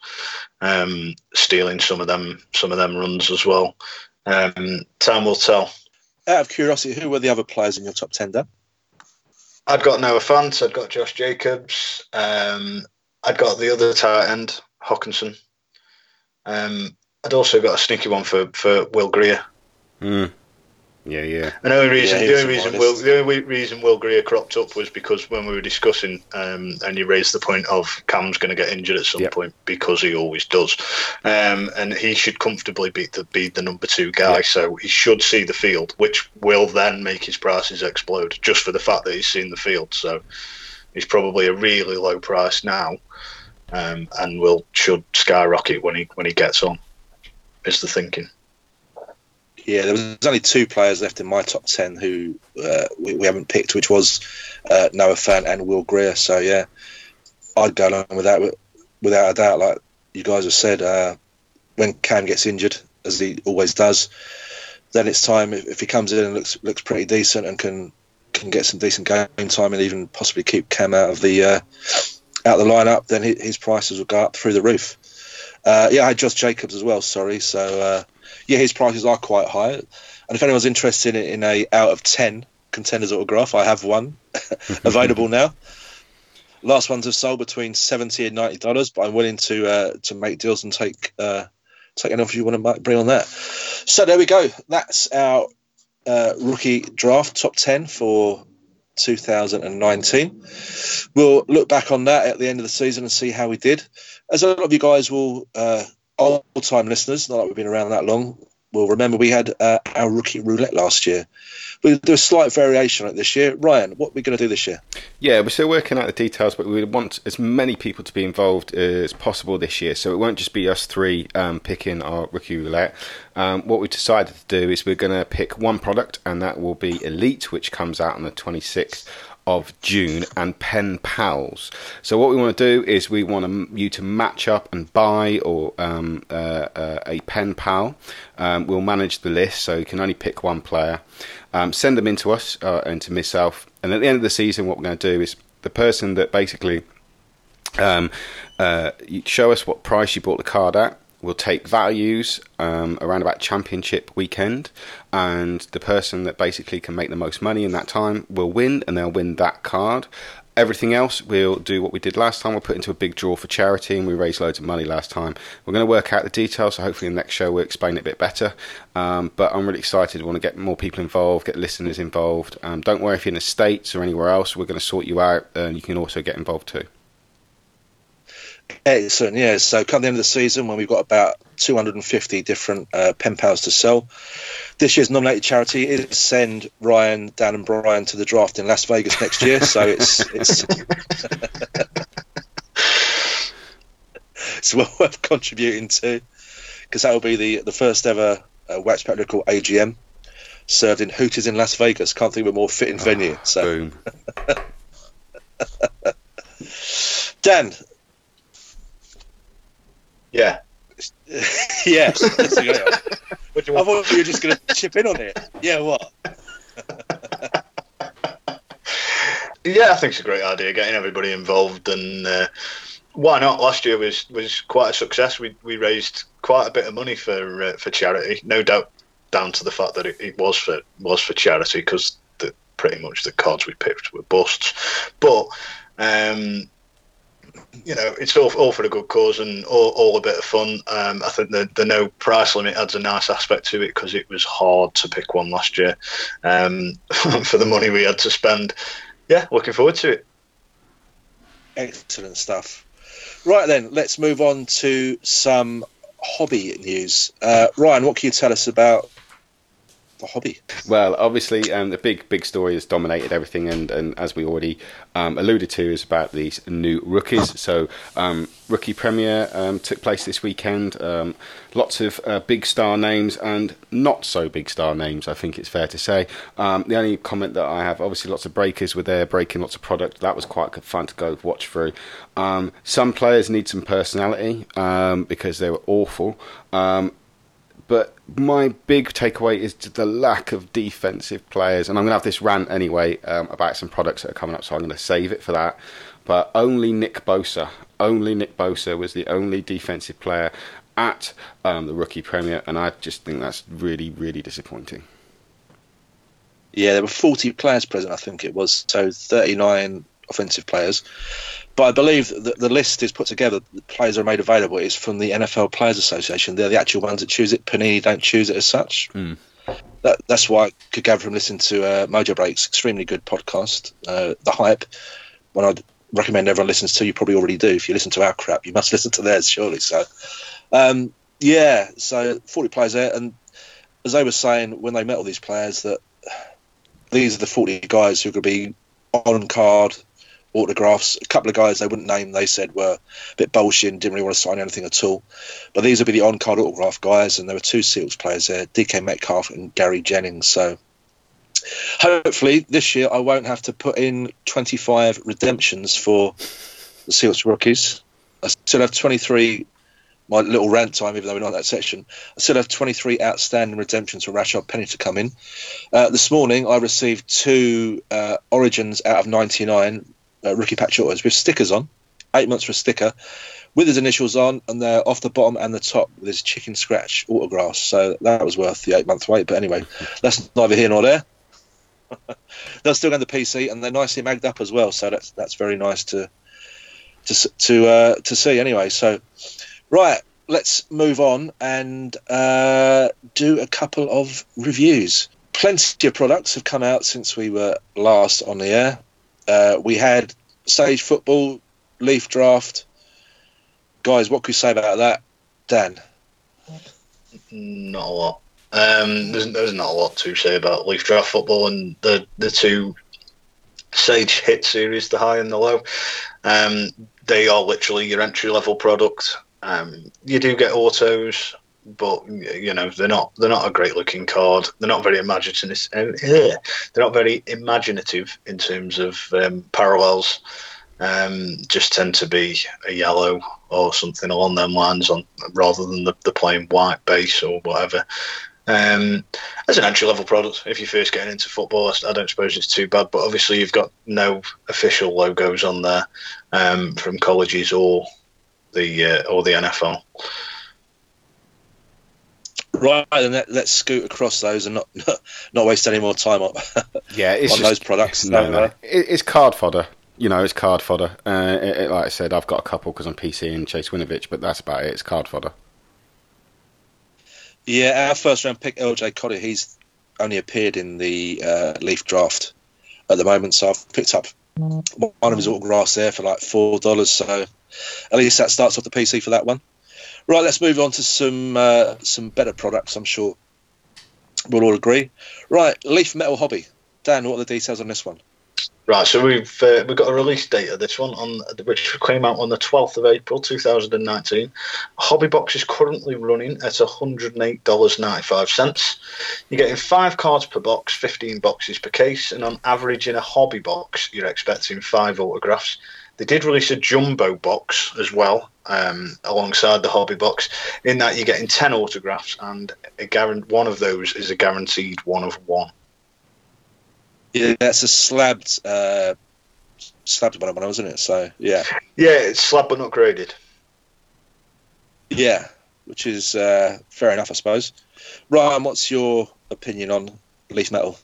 S3: um, stealing some of them some of them runs as well. Um, time will tell.
S1: Out of curiosity, who were the other players in your top ten? Dan?
S3: I'd got Noah Fant. I'd got Josh Jacobs. Um, I'd got the other tight end Hockenson. Um, I'd also got a sneaky one for for Will Grier.
S2: Mm. Yeah, yeah.
S3: And the only reason, yeah, the only reason, Will, the only reason Will Grier cropped up was because when we were discussing, um, and you raised the point of Cam's going to get injured at some yep. point because he always does, um, and he should comfortably be the be the number two guy. Yep. So he should see the field, which will then make his prices explode just for the fact that he's seen the field. So he's probably a really low price now, um, and will should skyrocket when he when he gets on. Is the thinking.
S1: Yeah, there was only two players left in my top ten who uh, we, we, haven't picked, which was uh, Noah Fant and Will Grier. So yeah, I'd go along with that without a doubt. Like you guys have said, uh, when Cam gets injured, as he always does, then it's time. If, if, he comes in and looks looks pretty decent and can can get some decent game time and even possibly keep Cam out of the uh, out of the lineup, then his prices will go up through the roof. Uh, yeah, I had Josh Jacobs as well. Sorry, so uh, yeah, his prices are quite high. And if anyone's interested in, in a out of ten contenders autograph, I have one [laughs] available now. Last ones have sold between seventy and ninety dollars, but I'm willing to uh, to make deals and take uh, take any offer you want to bring on that. So there we go. That's our uh, rookie draft top ten for 2019. We'll look back on that at the end of the season and see how we did. As a lot of you guys will uh, old time listeners, not that we've been around that long, will remember we had uh, our rookie roulette last year. We'll do a slight variation on it this year. Ryan, what are we going to do this year?
S2: Yeah, we're still working out the details, but we want as many people to be involved as possible this year. So it won't just be us three um, picking our rookie roulette. Um, what we've decided to do is we're going to pick one product, and that will be Elite, which comes out on the 26th of June and pen pals. So what we want to do is we want you to match up and buy or um, uh, uh, a pen pal. Um, we'll manage the list, so you can only pick one player. Um, send them in to us uh, and to myself, and at the end of the season, what we're going to do is the person that basically um, uh, show us what price you bought the card at will take values um, around about championship weekend, and the person that basically can make the most money in that time will win, and they'll win that card. Everything else, we'll do what we did last time. We'll put into a big draw for charity, and we raised loads of money last time. We're going to work out the details, so hopefully in the next show we'll explain it a bit better. Um, but I'm really excited. We want to get more people involved, get listeners involved. Um, don't worry if you're in the States or anywhere else, we're going to sort you out, and you can also get involved too.
S1: Excellent, yeah. So come the end of the season when we've got about 250 different uh, pen pals to sell, this year's nominated charity is send Ryan, Dan, and Brian to the draft in Las Vegas next year. So it's it's [laughs] it's well worth contributing to because that will be the the first ever uh, Wax Practical AGM served in Hooters in Las Vegas. Can't think of a more fitting oh, venue. So.
S2: Boom. [laughs]
S1: Dan,
S3: yeah. [laughs]
S1: yeah. I thought you were just going to chip in on it. Yeah, what? [laughs]
S3: yeah, I think it's a great idea getting everybody involved, and uh, why not? Last year was was quite a success. We we raised quite a bit of money for uh, for charity, no doubt down to the fact that it, it was for was for charity because pretty much the cards we picked were busts, but. Um, you know, it's all, all for a good cause and all, all a bit of fun. Um, I think the, the no price limit adds a nice aspect to it because it was hard to pick one last year um, [laughs] for the money we had to spend. Yeah, looking forward to it.
S1: Excellent stuff. Right then, let's move on to some hobby news. Uh, Ryan, what can you tell us about the hobby?
S2: Well, obviously, um, the big big story has dominated everything, and, and as we already um, alluded to, is about these new rookies. So, um, rookie premiere um, took place this weekend. Um, lots of uh, big star names and not so big star names. I think it's fair to say. Um, the only comment that I have, obviously, lots of breakers were there breaking lots of product. That was quite fun to go watch through. some players need some personality because they were awful. Um, but my big takeaway is the lack of defensive players. And I'm going to have this rant anyway um, about some products that are coming up, so I'm going to save it for that. But only Nick Bosa, only Nick Bosa was the only defensive player at um, the rookie premiere, and I just think that's really, really disappointing.
S1: Yeah, there were 40 players present, I think it was, so 39 offensive players. But I believe that the list is put together. The players are made available is from the NFL Players Association. They're the actual ones that choose it. Panini don't choose it as such. Mm. That, that's why I could gather from listening to uh, Mojo Breaks, extremely good podcast. Uh, the hype, one I'd recommend everyone listens to. You probably already do. If you listen to our crap, you must [laughs] listen to theirs, surely. So, um, yeah. So forty players there, and as they were saying when they met all these players, that these are the forty guys who are going to be on card autographs. A couple of guys they wouldn't name, they said were a bit bullshit didn't really want to sign anything at all. But these would be the on card autograph guys, and there were two Seals players there, DK Metcalf and Gary Jennings. So hopefully this year I won't have to put in 25 redemptions for the Seahawks rookies. I still have 23. My little rant time, even though we're not in that section, I still have 23 outstanding redemptions for Rashaad Penny to come in. Uh, this morning, I received two uh, Origins out of 99 uh, rookie patch autos with stickers on, eight months for a sticker, with his initials on, and they're off the bottom and the top with his chicken scratch autographs. So that was worth the eight month wait. But anyway, that's neither here nor there. [laughs] they're still going to the PC and they're nicely magged up as well. So that's that's very nice to to to uh, to see. Anyway, so right, let's move on and uh, do a couple of reviews. Plenty of products have come out since we were last on the air. Uh, we had Sage Football, Leaf Draft. Guys, what could you say about that? Dan?
S3: Not a lot. Um, there's, there's not a lot to say about Leaf Draft Football and the, the two Sage hit series, the high and the low. Um, they are literally your entry level product. Um, you do get autos but you know they're not they're not a great looking card. They're not very imaginative. Uh, they're not very imaginative in terms of um, parallels. Um, just tend to be a yellow or something along them lines on rather than the, the plain white base or whatever. Um, as an entry level product, if you're first getting into football, I don't suppose it's too bad. But obviously, you've got no official logos on there um, from colleges or the uh, or the NFL.
S1: Right, then let, us scoot across those and [laughs] not not, waste any more time on, [laughs]
S2: yeah,
S1: it's on just, those products.
S2: No, no, it's card fodder. You know, it's card fodder. Uh, it, it, like I said, I've got a couple because I'm PC and Chase Winovich, but that's about it. It's card fodder.
S1: Yeah, our first round pick, LJ Collier, he's only appeared in the uh, Leaf draft at the moment, so I've picked up one of his autographs there for like four dollars. So at least that starts off the PC for that one. Right, let's move on to some uh, some better products. I'm sure we'll all agree. Right, Leaf Metal Hobby. Dan, what are the details on this one?
S3: Right, so we've uh, we've got a release date of this one on which came out on the 12th of April 2019. Hobby box is currently running at $108.95. You're getting five cards per box, 15 boxes per case, and on average in a hobby box, you're expecting five autographs. They did release a jumbo box as well, um, alongside the hobby box. In that, you're getting ten autographs, and a guarant- one of those is a guaranteed one of one.
S1: Yeah, that's a slabbed, uh, slabbed one, wasn't it? So yeah.
S3: Yeah, it's slabbed but not graded.
S1: Yeah, which is uh, fair enough, I suppose. Ryan, what's your opinion on Leaf Metal?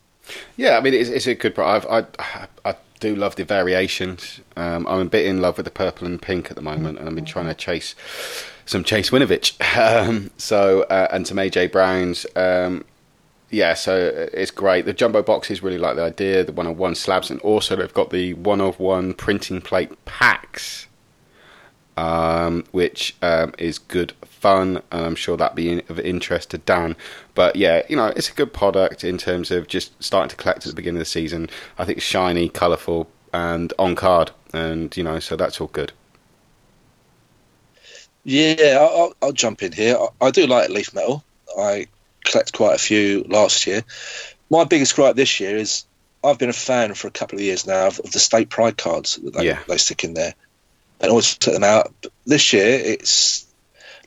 S2: Yeah, I mean it's, it's a good product. I, I do love the variations. Um, I'm a bit in love with the purple and pink at the moment, and I've been trying to chase some Chase Winovich. [laughs] Um, so uh, and some AJ Browns. Um, yeah, so it's great. The jumbo boxes really like the idea. The one of one slabs, and also they've got the one of one printing plate packs, um, which um, is good fun, and I'm sure that'd be of interest to Dan. But yeah, you know, it's a good product in terms of just starting to collect at the beginning of the season. I think shiny, colourful, and on card, and you know, so that's all good.
S1: Yeah, I'll, I'll jump in here. I, I, do like leaf metal. I collect quite a few last year. My biggest gripe this year is I've been a fan for a couple of years now of, of the state pride cards that they, yeah. they stick in there and always take them out. But this year, it's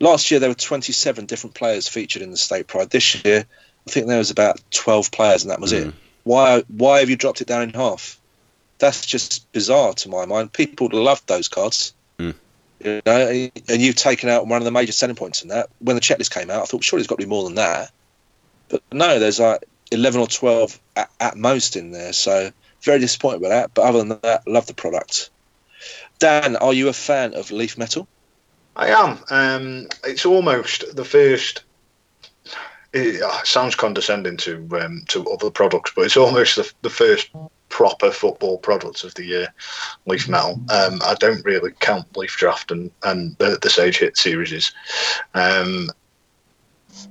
S1: last year there were 27 different players featured in the state pride. This year, I think there was about 12 players, and that was mm. it. Why? Why have you dropped it down in half? That's just bizarre to my mind. People love those cards. Mm. You know, and you've taken out one of the major selling points in that. When the checklist came out, I thought, surely there's got to be more than that. But no, there's like 11 or 12 at, at most in there. So very disappointed with that. But other than that, love the product. Dan, are you a fan of leaf metal?
S3: I am. Um, it's almost the first. It sounds condescending to um, to other products, but it's almost the, the first proper football product of the year, Leaf Metal. Um, I don't really count Leaf Draft and, and the, the Sage Hit series. Um,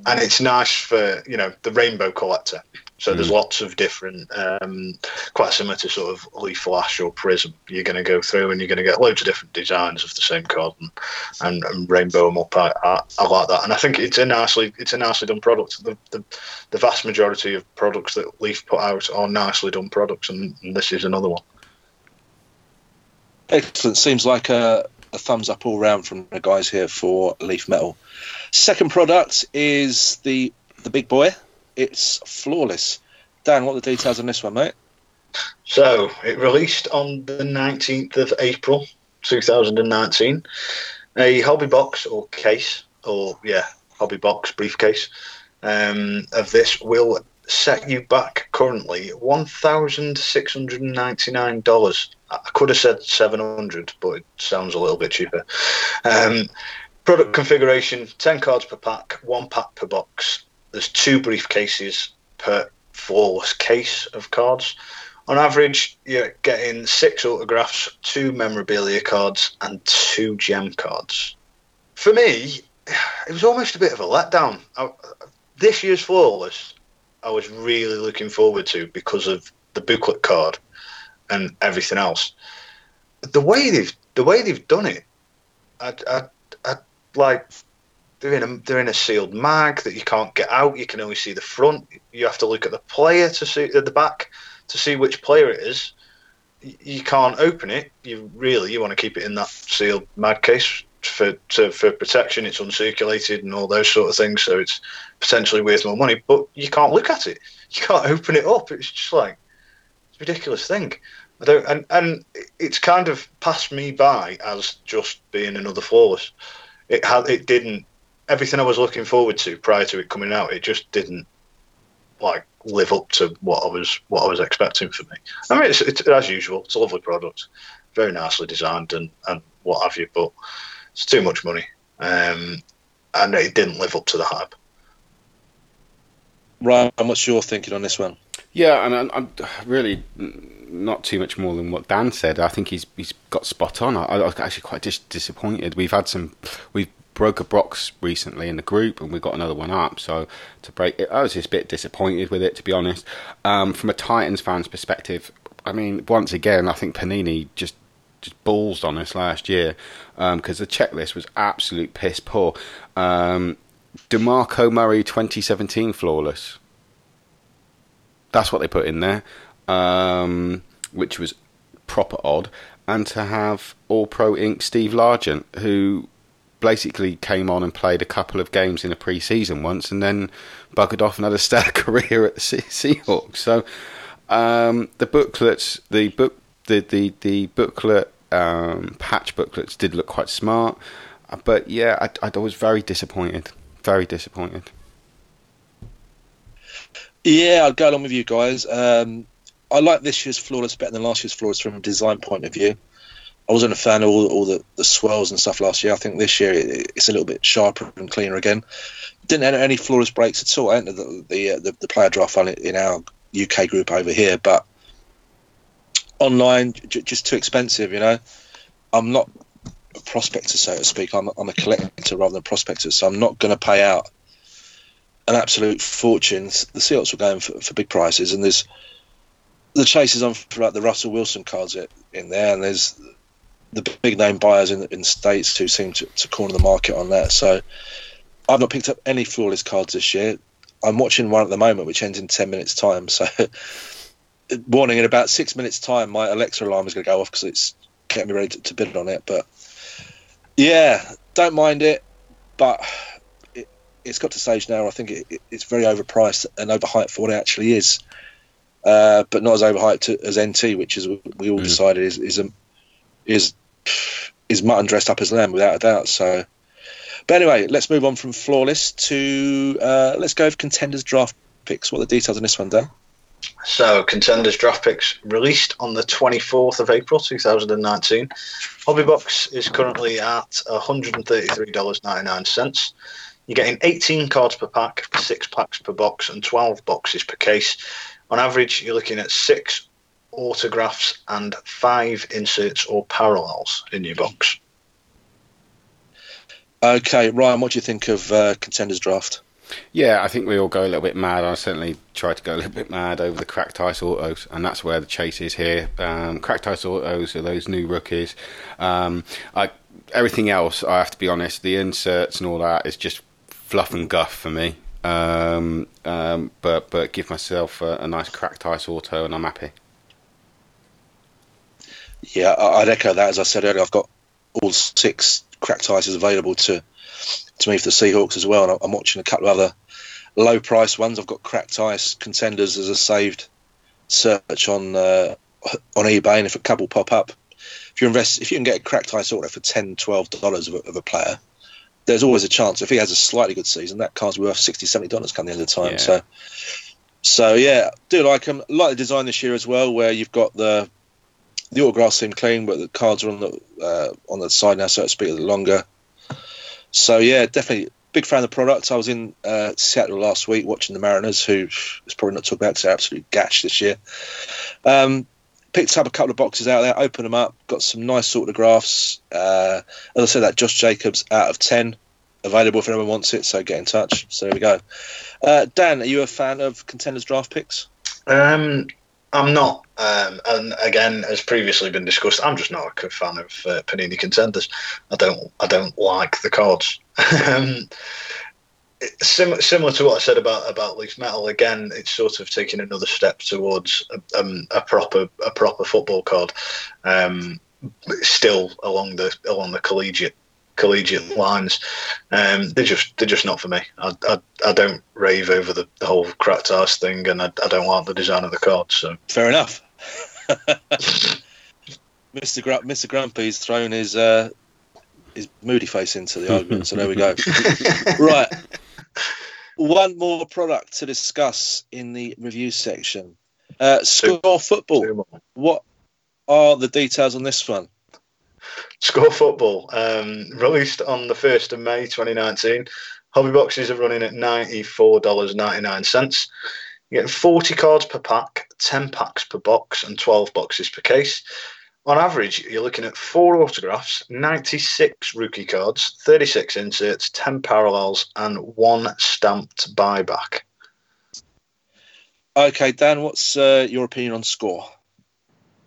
S3: and it's nice for, you know, the Rainbow Collector. So mm. there's lots of different, um, quite similar to sort of Leaf Flash or Prism. You're going to go through and you're going to get loads of different designs of the same card and, and, and rainbow them up. I, I, I, like that, and I think it's a nicely it's a nicely done product. The, the, the vast majority of products that Leaf put out are nicely done products, and, and this is another one.
S1: Excellent. Seems like a, a thumbs up all round from the guys here for Leaf Metal. Second product is the the big boy it's flawless. Dan, what are the details on this one, mate?
S3: So it released on the 19th of April 2019. A hobby box or case, or yeah, hobby box briefcase um, of this will set you back currently $1,699. I could have said 700 but it sounds a little bit cheaper. Um, product configuration 10 cards per pack, one pack per box there's two briefcases per flawless case of cards. On average, you're getting six autographs, two memorabilia cards, and two gem cards. For me, it was almost a bit of a letdown. I, this year's flawless, I was really looking forward to because of the booklet card and everything else. The way they've the way they've done it, I, I, I like they're in a they're in a sealed mag that you can't get out. You can only see the front. You have to look at the player to see at the back to see which player it is. You can't open it. You really you want to keep it in that sealed mag case for to, for protection. It's uncirculated and all those sort of things, so it's potentially worth more money. But you can't look at it. You can't [laughs] open it up. It's just like it's a ridiculous thing. I don't, and and it's kind of passed me by as just being another flawless. It had it didn't everything I was looking forward to prior to it coming out, it just didn't like live up to what I was what I was expecting for me. I mean, it's, it's as usual. It's a lovely product, very nicely designed and and what have you, but it's too much money, um, and it didn't live up to the hype.
S1: Ryan, what's your thinking on this one?
S2: Yeah, and I'm, I'm, really not too much more than what Dan said. I think he's he's got spot on. I, I was actually quite dis- disappointed. We've had some, we've broke a box recently in the group, and we got another one up. So to break it, I was just a bit disappointed with it, to be honest. Um, from a Titans fan's perspective, I mean, once again, I think Panini just just balls on us last year because um, the checklist was absolute piss poor. Um, Demarco Murray 2017 flawless. That's what they put in there, um, which was proper odd. And to have All Pro Inc. Steve Largent, who basically came on and played a couple of games in a pre-season once, and then buggered off and had a [laughs] stellar career at the Seahawks. So um, the booklets, the book, the the the booklet um, patch booklets did look quite smart, but yeah, I, I was very disappointed. Very disappointed.
S1: Yeah, I'll go along with you guys. Um, I like this year's flawless better than last year's flawless from a design point of view. I wasn't a fan of all, all the, the swirls and stuff last year. I think this year it, it's a little bit sharper and cleaner again. Didn't enter any flawless breaks at all. I entered the the, uh, the, the player draft on in our UK group over here, but online j- just too expensive. You know, I'm not a prospector, so to speak. I'm, I'm a collector rather than a prospector, so I'm not going to pay out an absolute fortune. The Seahawks were going for, for big prices, and there's the chases on for like the Russell Wilson cards in there, and there's the big name buyers in, in the states who seem to, to corner the market on that. So I've not picked up any flawless cards this year. I'm watching one at the moment which ends in ten minutes time. So [laughs] warning in about six minutes time, my Alexa alarm is going to go off because it's getting me ready to, to, bid on it. But yeah, don't mind it, but it, has got to stage now. I think it, it, it's very overpriced and overhyped for what it actually is. Uh, but not as overhyped as NT, which is we all mm. decided is is a, is is mutton dressed up as lamb without a doubt. So, but anyway, let's move on from flawless to uh, let's go over contenders draft picks. What are the details on this one, Dan?
S3: So, contenders draft picks released on the 24th of April 2019. Hobbybox is currently at $133.99. You're getting 18 cards per pack, six packs per box, and 12 boxes per case. On average, you're looking at six autographs and five inserts or parallels in your box.
S1: Okay, Ryan, what do you think of uh, Contenders Draft?
S2: Yeah, I think we all go a little bit mad. I certainly tried to go a little bit mad over the cracked ice autos, and that's where the chase is here. Um, cracked ice autos are those new rookies. Um, I, everything else, I have to be honest, the inserts and all that is just fluff and guff for me. Um, um but but give myself a, a nice cracked ice auto, and I'm happy.
S1: Yeah, I'd echo that. As I said earlier, I've got all six cracked ices available to to me for the Seahawks as well, and I'm watching a couple of other low price ones. I've got cracked ice contenders as a saved search on uh, on eBay, and if a couple pop up, if you invest, if you can get a cracked ice order for 10 dollars of, of, a player, there's always a chance if he has a slightly good season, that card's worth 60 70 dollars come the end of the time. Yeah. So, so yeah, do like them. Like the design this year as well, where you've got the the autographs seem clean, but the cards are on the uh, on the side now, so to speak, a little longer. So yeah, definitely big fan of the product. I was in uh, Seattle last week watching the Mariners, who is probably not talked about because they're absolutely gash this year. Um, picked up a couple of boxes out there, opened them up, got some nice autographs. Uh, as I said, that Josh Jacobs out of ten available if anyone wants it. So get in touch. So there we go. Uh, Dan, are you a fan of contenders draft picks?
S3: Um, I'm not. Um, and again, as previously been discussed, I'm just not a fan of uh, Panini contenders. I don't. I don't like the cards. um, sim- similar to what I said about about Leaf Metal. Again, it's sort of taking another step towards a, um, a proper a proper football card. Um, still along the along the collegiate collegiate lines. Um, they're just they're just not for me. I, I, I don't rave over the, the whole cracked ass thing, and I, I don't like the design of the cards. So
S1: fair enough. [laughs] Mr. Gr- Mr. Grumpy's thrown his uh, his moody face into the argument. So there we go. [laughs] right. One more product to discuss in the review section. Uh, score football. What are the details on this one?
S3: Score Football, um, released on the 1st of May 2019. Hobby boxes are running at $94.99. You get 40 cards per pack, 10 packs per box, and 12 boxes per case. On average, you're looking at four autographs, 96 rookie cards, 36 inserts, 10 parallels, and one stamped buyback.
S1: Okay, Dan, what's uh, your opinion on score?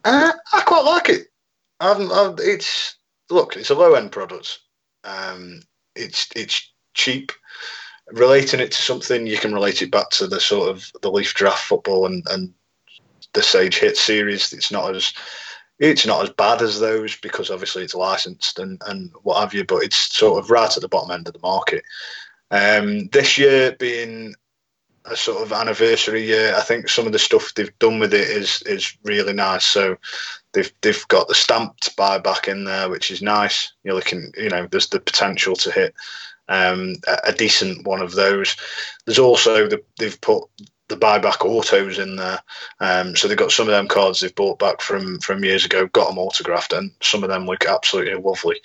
S3: Uh, I quite like it. I've, I've, it's look, it's a low end product. Um, it's it's cheap. Relating it to something, you can relate it back to the sort of the Leaf Draft football and, and the Sage Hit series. It's not as it's not as bad as those because obviously it's licensed and, and what have you, but it's sort of right at the bottom end of the market. Um, this year being a sort of anniversary year, I think some of the stuff they've done with it is is really nice. So they've they've got the stamped buyback in there, which is nice. You're looking, you know, there's the potential to hit um, a, decent one of those. There's also the, they've put the buyback autos in there. Um, so they've got some of them cards they've bought back from from years ago, got them autographed, and some of them look absolutely lovely.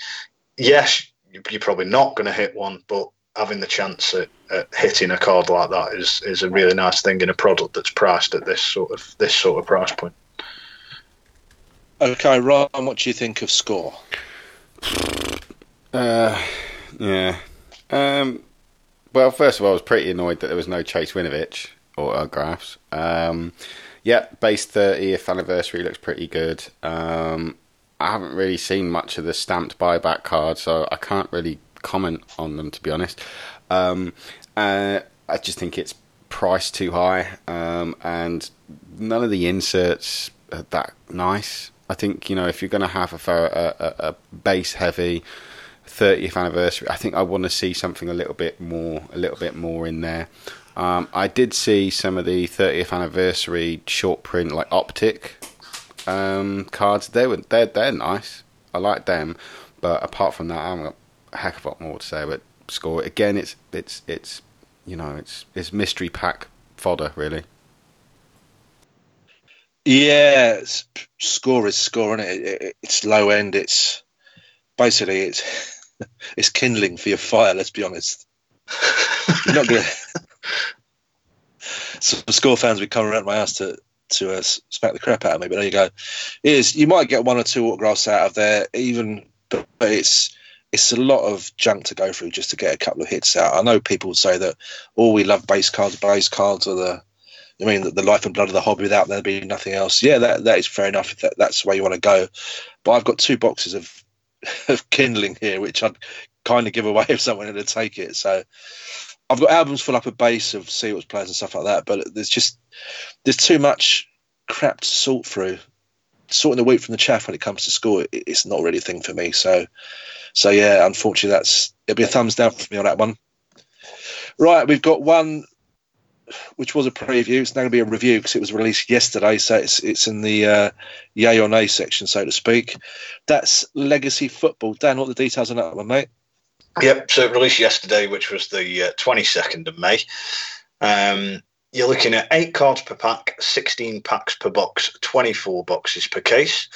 S3: Yes, you're probably not going to hit one, but having the chance at, at, hitting a card like that is is a really nice thing in a product that's priced at this sort of this sort of price point.
S1: Okay, Ron, what do you think of score?
S2: Uh, yeah. Um, well, first of all, I was pretty annoyed that there was no Chase Winovich autographs. Um, yeah, base 30th anniversary looks pretty good. Um, I haven't really seen much of the stamped buyback card, so I can't really comment on them to be honest. Um, uh, I just think it's priced too high, um, and none of the inserts are that nice. I think you know if you're going to have a, a, a, base heavy 30th anniversary, I think I want to see something a little bit more, a little bit more in there. Um, I did see some of the 30th anniversary short print like optic um, cards. They were they're they're nice. I like them, but apart from that, I haven't got a heck of a lot more to say But score. Again, it's it's it's you know it's it's mystery pack fodder really.
S1: Yeah, score is score, it? It, it's low end. It's basically it's [laughs] it's kindling for your fire. Let's be honest. You're not gonna. [laughs] Some score fans would come around my house to to uh, smack the crap out of me. But there you go. It is you might get one or two autographs out of there, even, but, but it's it's a lot of junk to go through just to get a couple of hits out. I know people say that, oh, we love base cards. Base cards are the, I mean, the, the life and blood of the hobby. Without there being nothing else, yeah, that that is fair enough. If that, that's way you want to go. But I've got two boxes of [laughs] of kindling here, which I'd kind of give away [laughs] if someone had to take it. So I've got albums full up of base of Seahawks players and stuff like that. But there's just there's too much crap to sort through. Sorting the wheat from the chaff when it comes to score, it's not really a thing for me. So so yeah, unfortunately, that's it'll be a thumbs down for me on that one. Right, we've got one which was a preview. It's now going to be a review because it was released yesterday, so it's it's in the uh, yay or nay section, so to speak. That's Legacy Football. Dan, what the details on that one, mate?
S3: Yep, so it released yesterday, which was the uh, 22nd of May. Um, you're looking at eight cards per pack, 16 packs per box, 24 boxes per case.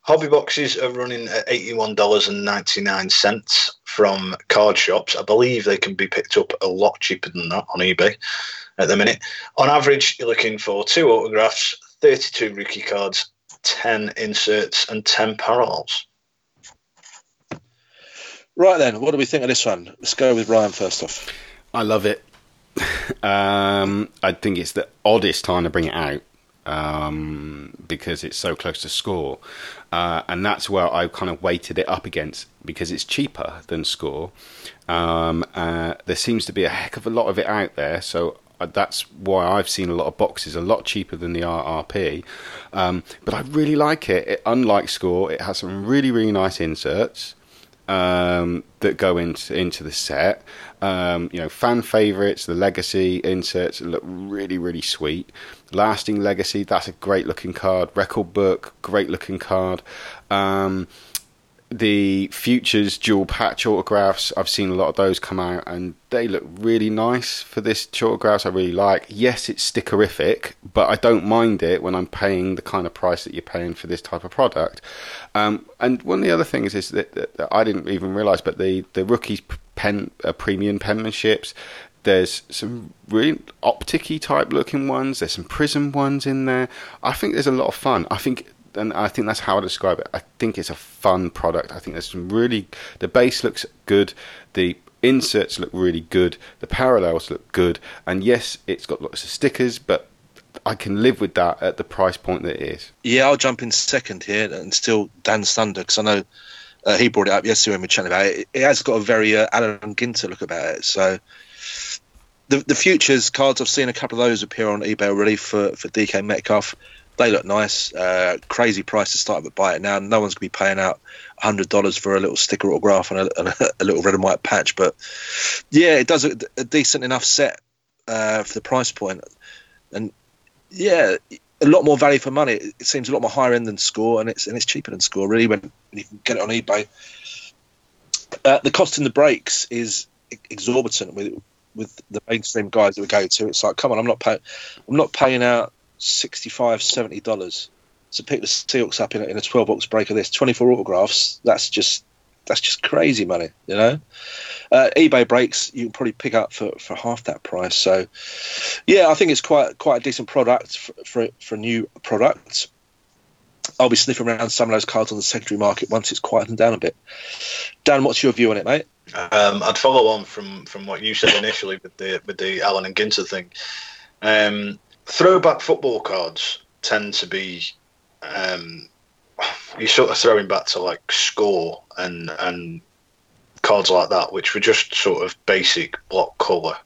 S3: Hobby boxes are running at $81.99 from card shops. I believe they can be picked up a lot cheaper than that on eBay at the minute. On average, you're looking for two autographs, 32 rookie cards, 10 inserts, and 10 parallels.
S1: Right then, what do we think of this one? Let's go with Ryan first off.
S2: I love it. [laughs] um, I think it's the oddest time to bring it out um, because it's so close to score. Uh, and that's where I kind of weighted it up against because it's cheaper than score. Um, uh, there seems to be a heck of a lot of it out there, so that's why I've seen a lot of boxes a lot cheaper than the RRP. Um, but I really like it. it. Unlike score, it has some really really nice inserts um, that go into into the set. Um, you know, fan favorites, the legacy inserts look really really sweet. Lasting legacy, that's a great looking card. Record book, great looking card. Um, the futures dual patch autographs i've seen a lot of those come out and they look really nice for this autographs i really like yes it's stickerific but i don't mind it when i'm paying the kind of price that you're paying for this type of product um, and one of the other things is that, that, that i didn't even realize but the the rookies pen uh, premium penmanships there's some really opticky type looking ones. There's some prism ones in there. I think there's a lot of fun. I think and I think that's how I describe it. I think it's a fun product. I think there's some really the base looks good, the inserts look really good, the parallels look good, and yes, it's got lots of stickers, but I can live with that at the price point that it is.
S1: Yeah, I'll jump in second here and still Dan Thunder because I know uh, he brought it up yesterday when we were chatting about it. It has got a very uh, Allen Ginter look about it. So the the futures cards, I've seen a couple of those appear on eBay already for for DK Metcalf they look nice. Uh, crazy price to start but buy it now. No one's gonna be paying out hundred dollars for a little sticker autograph and a, and a, little red and white patch. But yeah, it does a, a decent enough set uh, for the price point, and yeah, a lot more value for money. It seems a lot more higher end than Score, and it's and it's cheaper than Score really when you can get it on eBay. Uh, the cost in the breaks is exorbitant with with the mainstream guys that we go to. It's like, come on, I'm not paying, I'm not paying out 65 70 dollars to pick the Seahawks up in a, in a 12 box break of this 24 autographs. That's just that's just crazy money, you know. Uh, eBay breaks you can probably pick up for, for half that price. So, yeah, I think it's quite quite a decent product for for, for a new product. I'll be sniffing around some of those cards on the secondary market once it's quietened down a bit. Dan, what's your view on it, mate?
S3: Um, I'd follow on from, from what you said initially with the with the Allen and Ginter thing. Um, throwback football cards tend to be um, you're sort of throwing back to like score and and cards like that, which were just sort of basic block colour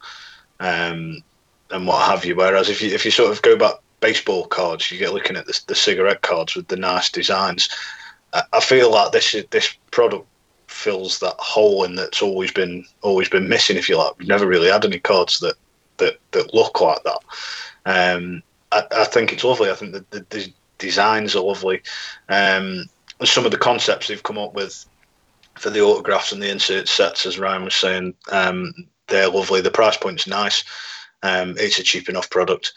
S3: um, and what have you. Whereas if you if you sort of go back baseball cards, you get looking at the, the cigarette cards with the nice designs. I, I feel like this this product fills that hole in that's always been always been missing. If you like, we've never really had any cards that that that look like that. Um, I, I, think it's lovely. I think the, the, the designs are lovely. Um, some of the concepts they've come up with for the autographs and the insert sets, as Ryan was saying, um, they're lovely. The price point's nice. Um, it's a cheap enough product.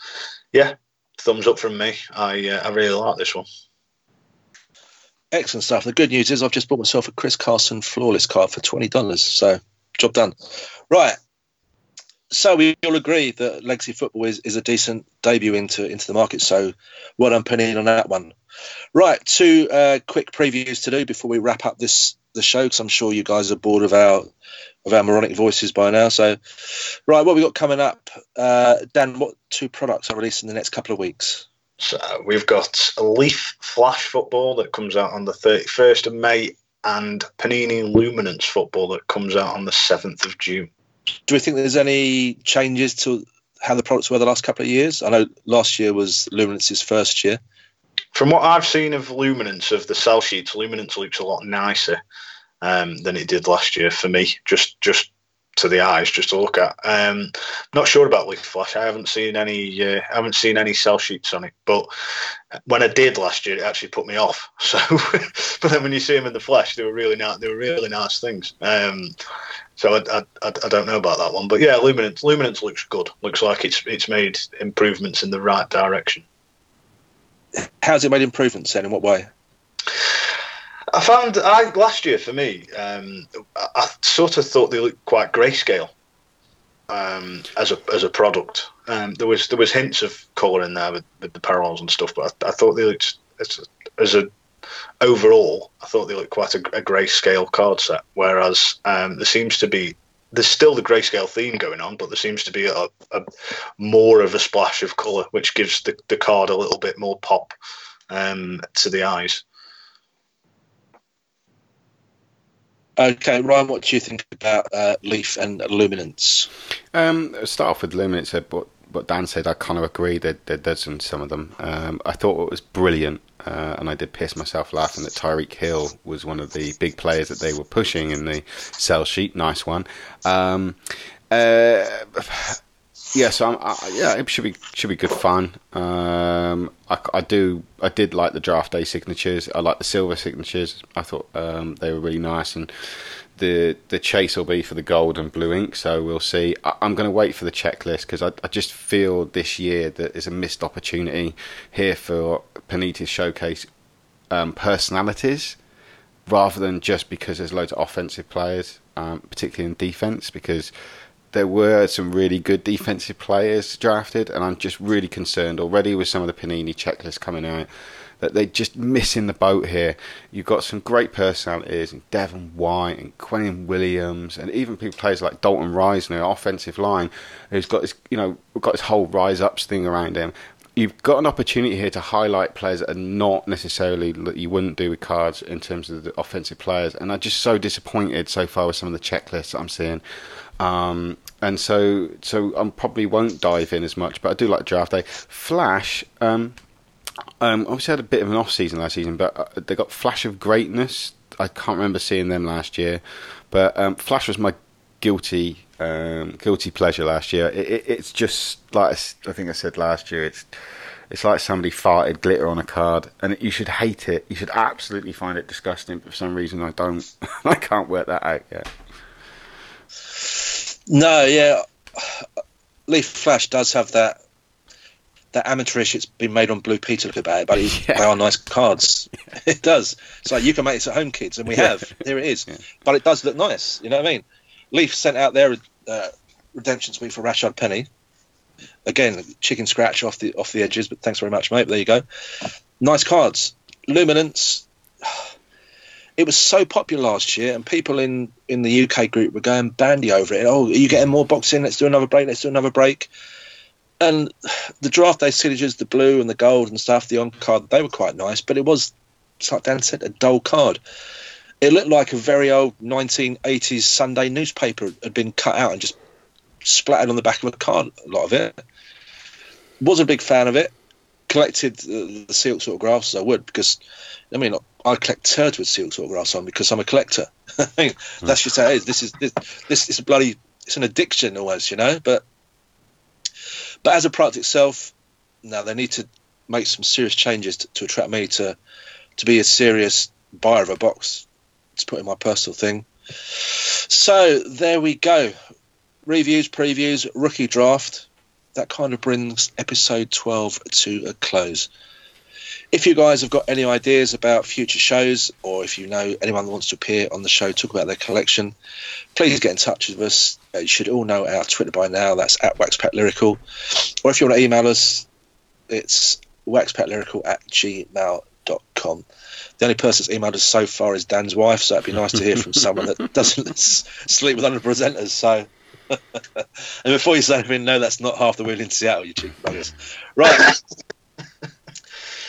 S3: Yeah, thumbs up from me. I uh, I really like this one.
S1: Excellent stuff. The good news is I've just bought myself a Chris Carson flawless card for twenty dollars. So job done. Right. So we all agree that legacy football is, is a decent debut into into the market. So well done, Penny, on that one. Right, two uh, quick previews to do before we wrap up this the show because I'm sure you guys are bored of our of our moronic voices by now. So, right, what we got coming up, uh, Dan? What two products are released in the next couple of weeks?
S3: So we've got Leaf Flash football that comes out on the 31st of May, and Panini Luminance football that comes out on the 7th of June.
S1: Do we think there's any changes to how the products were the last couple of years? I know last year was Luminance's first year.
S3: From what I've seen of Luminance of the sell sheets, Luminance looks a lot nicer um, than it did last year for me. Just just to the eyes, just to look at. Um, not sure about Leaf Flash. I haven't seen any. Uh, I haven't seen any sell sheets on it. But when I did last year, it actually put me off. [laughs] So, but then when you see them in the flesh, they were really nice. They were really nice things. Um, so I, I, I, don't know about that one. But yeah, Luminance Luminance looks good. Looks like it's it's made improvements in the right direction.
S1: How's it made improvements then? In what way?
S3: I found I last year for me, um, I sort of thought they looked quite grayscale um, as a as a product. Um, there was there was hints of colour in there with, with the parallels and stuff, but I, I thought they looked as a, as a overall, I thought they looked quite a, a grayscale card set. Whereas um, there seems to be there's still the grayscale theme going on, but there seems to be a, a more of a splash of colour, which gives the, the card a little bit more pop um, to the eyes.
S1: Okay, Ryan, what do you think about uh, Leaf and Luminance?
S2: Um, start off with Luminance. What what Dan said, I kind of agree. That there, there's some some of them. Um, I thought it was brilliant, uh, and I did piss myself laughing that Tyreek Hill was one of the big players that they were pushing in the sell sheet. Nice one. Um, uh, yeah, so i'm, yeah, it should be should be good fun. Um, I, I, do I did like the draft day signatures. I like the silver signatures. I thought um, they were really nice, and the the chase will be for the gold and blue ink. So we'll see. I, am going to wait for the checklist because I, I, just feel this year that there's a missed opportunity here for Panini showcase um, personalities rather than just because there's loads of offensive players, um, particularly in defense, because there were some really good defensive players drafted, and I'm just really concerned already with some of the Panini checklists coming out that they're just missing the boat here. You've got some great personalities, and Devin White and Quinnen Williams, and even people players like Dalton Risner, offensive line, who's got this, you know, got this whole rise ups thing around him. You've got an opportunity here to highlight players that are not necessarily that you wouldn't do with cards in terms of the offensive players, and I'm just so disappointed so far with some of the checklists I'm seeing. Um, and so, so I probably won't dive in as much, but I do like draft day. Flash, um, um, obviously had a bit of an off season last season, but uh, they got Flash of Greatness. I can't remember seeing them last year, but um, Flash was my guilty um, guilty pleasure last year. It, it, it's just like I think I said last year. It's it's like somebody farted glitter on a card, and you should hate it. You should absolutely find it disgusting. But for some reason, I don't. [laughs] I can't work that out yet.
S1: No, yeah, Leaf Flash does have that that amateurish. It's been made on Blue Peter look about it, but [laughs] yeah. they are nice cards. [laughs] it does. So you can make this at home, kids, and we have. Here it is. Yeah. But it does look nice. You know what I mean? Leaf sent out their uh, redemption suite for Rashaad Penny. Again, chicken scratch off the off the edges, but thanks very much, mate. There you go. Nice cards. Luminance. It was so popular last year, and people in in the UK group were going bandy over it. Oh, are you getting more boxing? Let's do another break. Let's do another break. And the draft day signatures, the blue and the gold and stuff, the on card, they were quite nice, but it was, like Dan said, a dull card. It looked like a very old 1980s Sunday newspaper had been cut out and just splattered on the back of a car. a lot of it. Was a big fan of it. Collected the, the Seahawks autographs as I would because, I mean, I collect turds with Seahawks autographs on because I'm a collector. [laughs] That's just how it is. This is this, this is a bloody it's an addiction almost, you know. But but as a product itself, now they need to make some serious changes to, to attract me to to be a serious buyer of a box. Put in my personal thing. So there we go. Reviews, previews, rookie draft. That kind of brings episode 12 to a close. If you guys have got any ideas about future shows, or if you know anyone that wants to appear on the show, talk about their collection, please get in touch with us. Uh, you should all know our Twitter by now. That's at WaxPackLyrical. Or if you want to email us, it's waxpacklyrical at gmail.com. The only person that's emailed us so far is Dan's wife, so it'd be nice to hear from someone that [laughs] doesn't [laughs] sleep with other presenters. So, [laughs] and before you say anything, no, that's not half the wheel in Seattle, you cheap buggers. Right.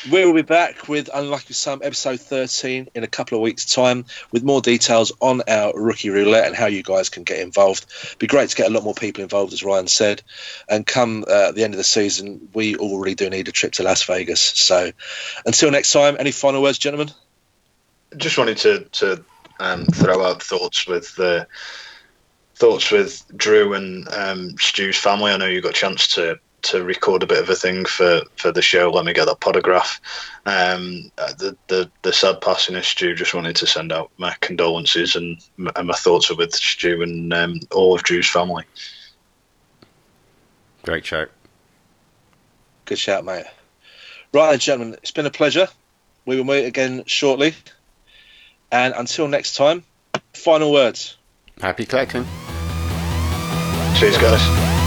S1: We'll be back with Unlucky Sam episode 13 in a couple of weeks' time with more details on our rookie roulette and how you guys can get involved. Be great to get a lot more people involved, as Ryan said. And come uh, the end of the season, we all really do need a trip to Las Vegas. So until next time, any final words, gentlemen?
S3: Just wanted to, to um, throw out thoughts with the. Thoughts with Drew and um, Stu's family. I know you got a chance to to record a bit of a thing for, for the show. Let me get that photograph. Um, the, the the sad passing of Stu. Just wanted to send out my condolences and, and my thoughts are with Stu and um, all of Drew's family.
S2: Great shout.
S1: Good shout, mate. Right, gentlemen, it's been a pleasure. We will meet again shortly. And until next time, final words.
S2: Happy collecting.
S3: Cheers, guys.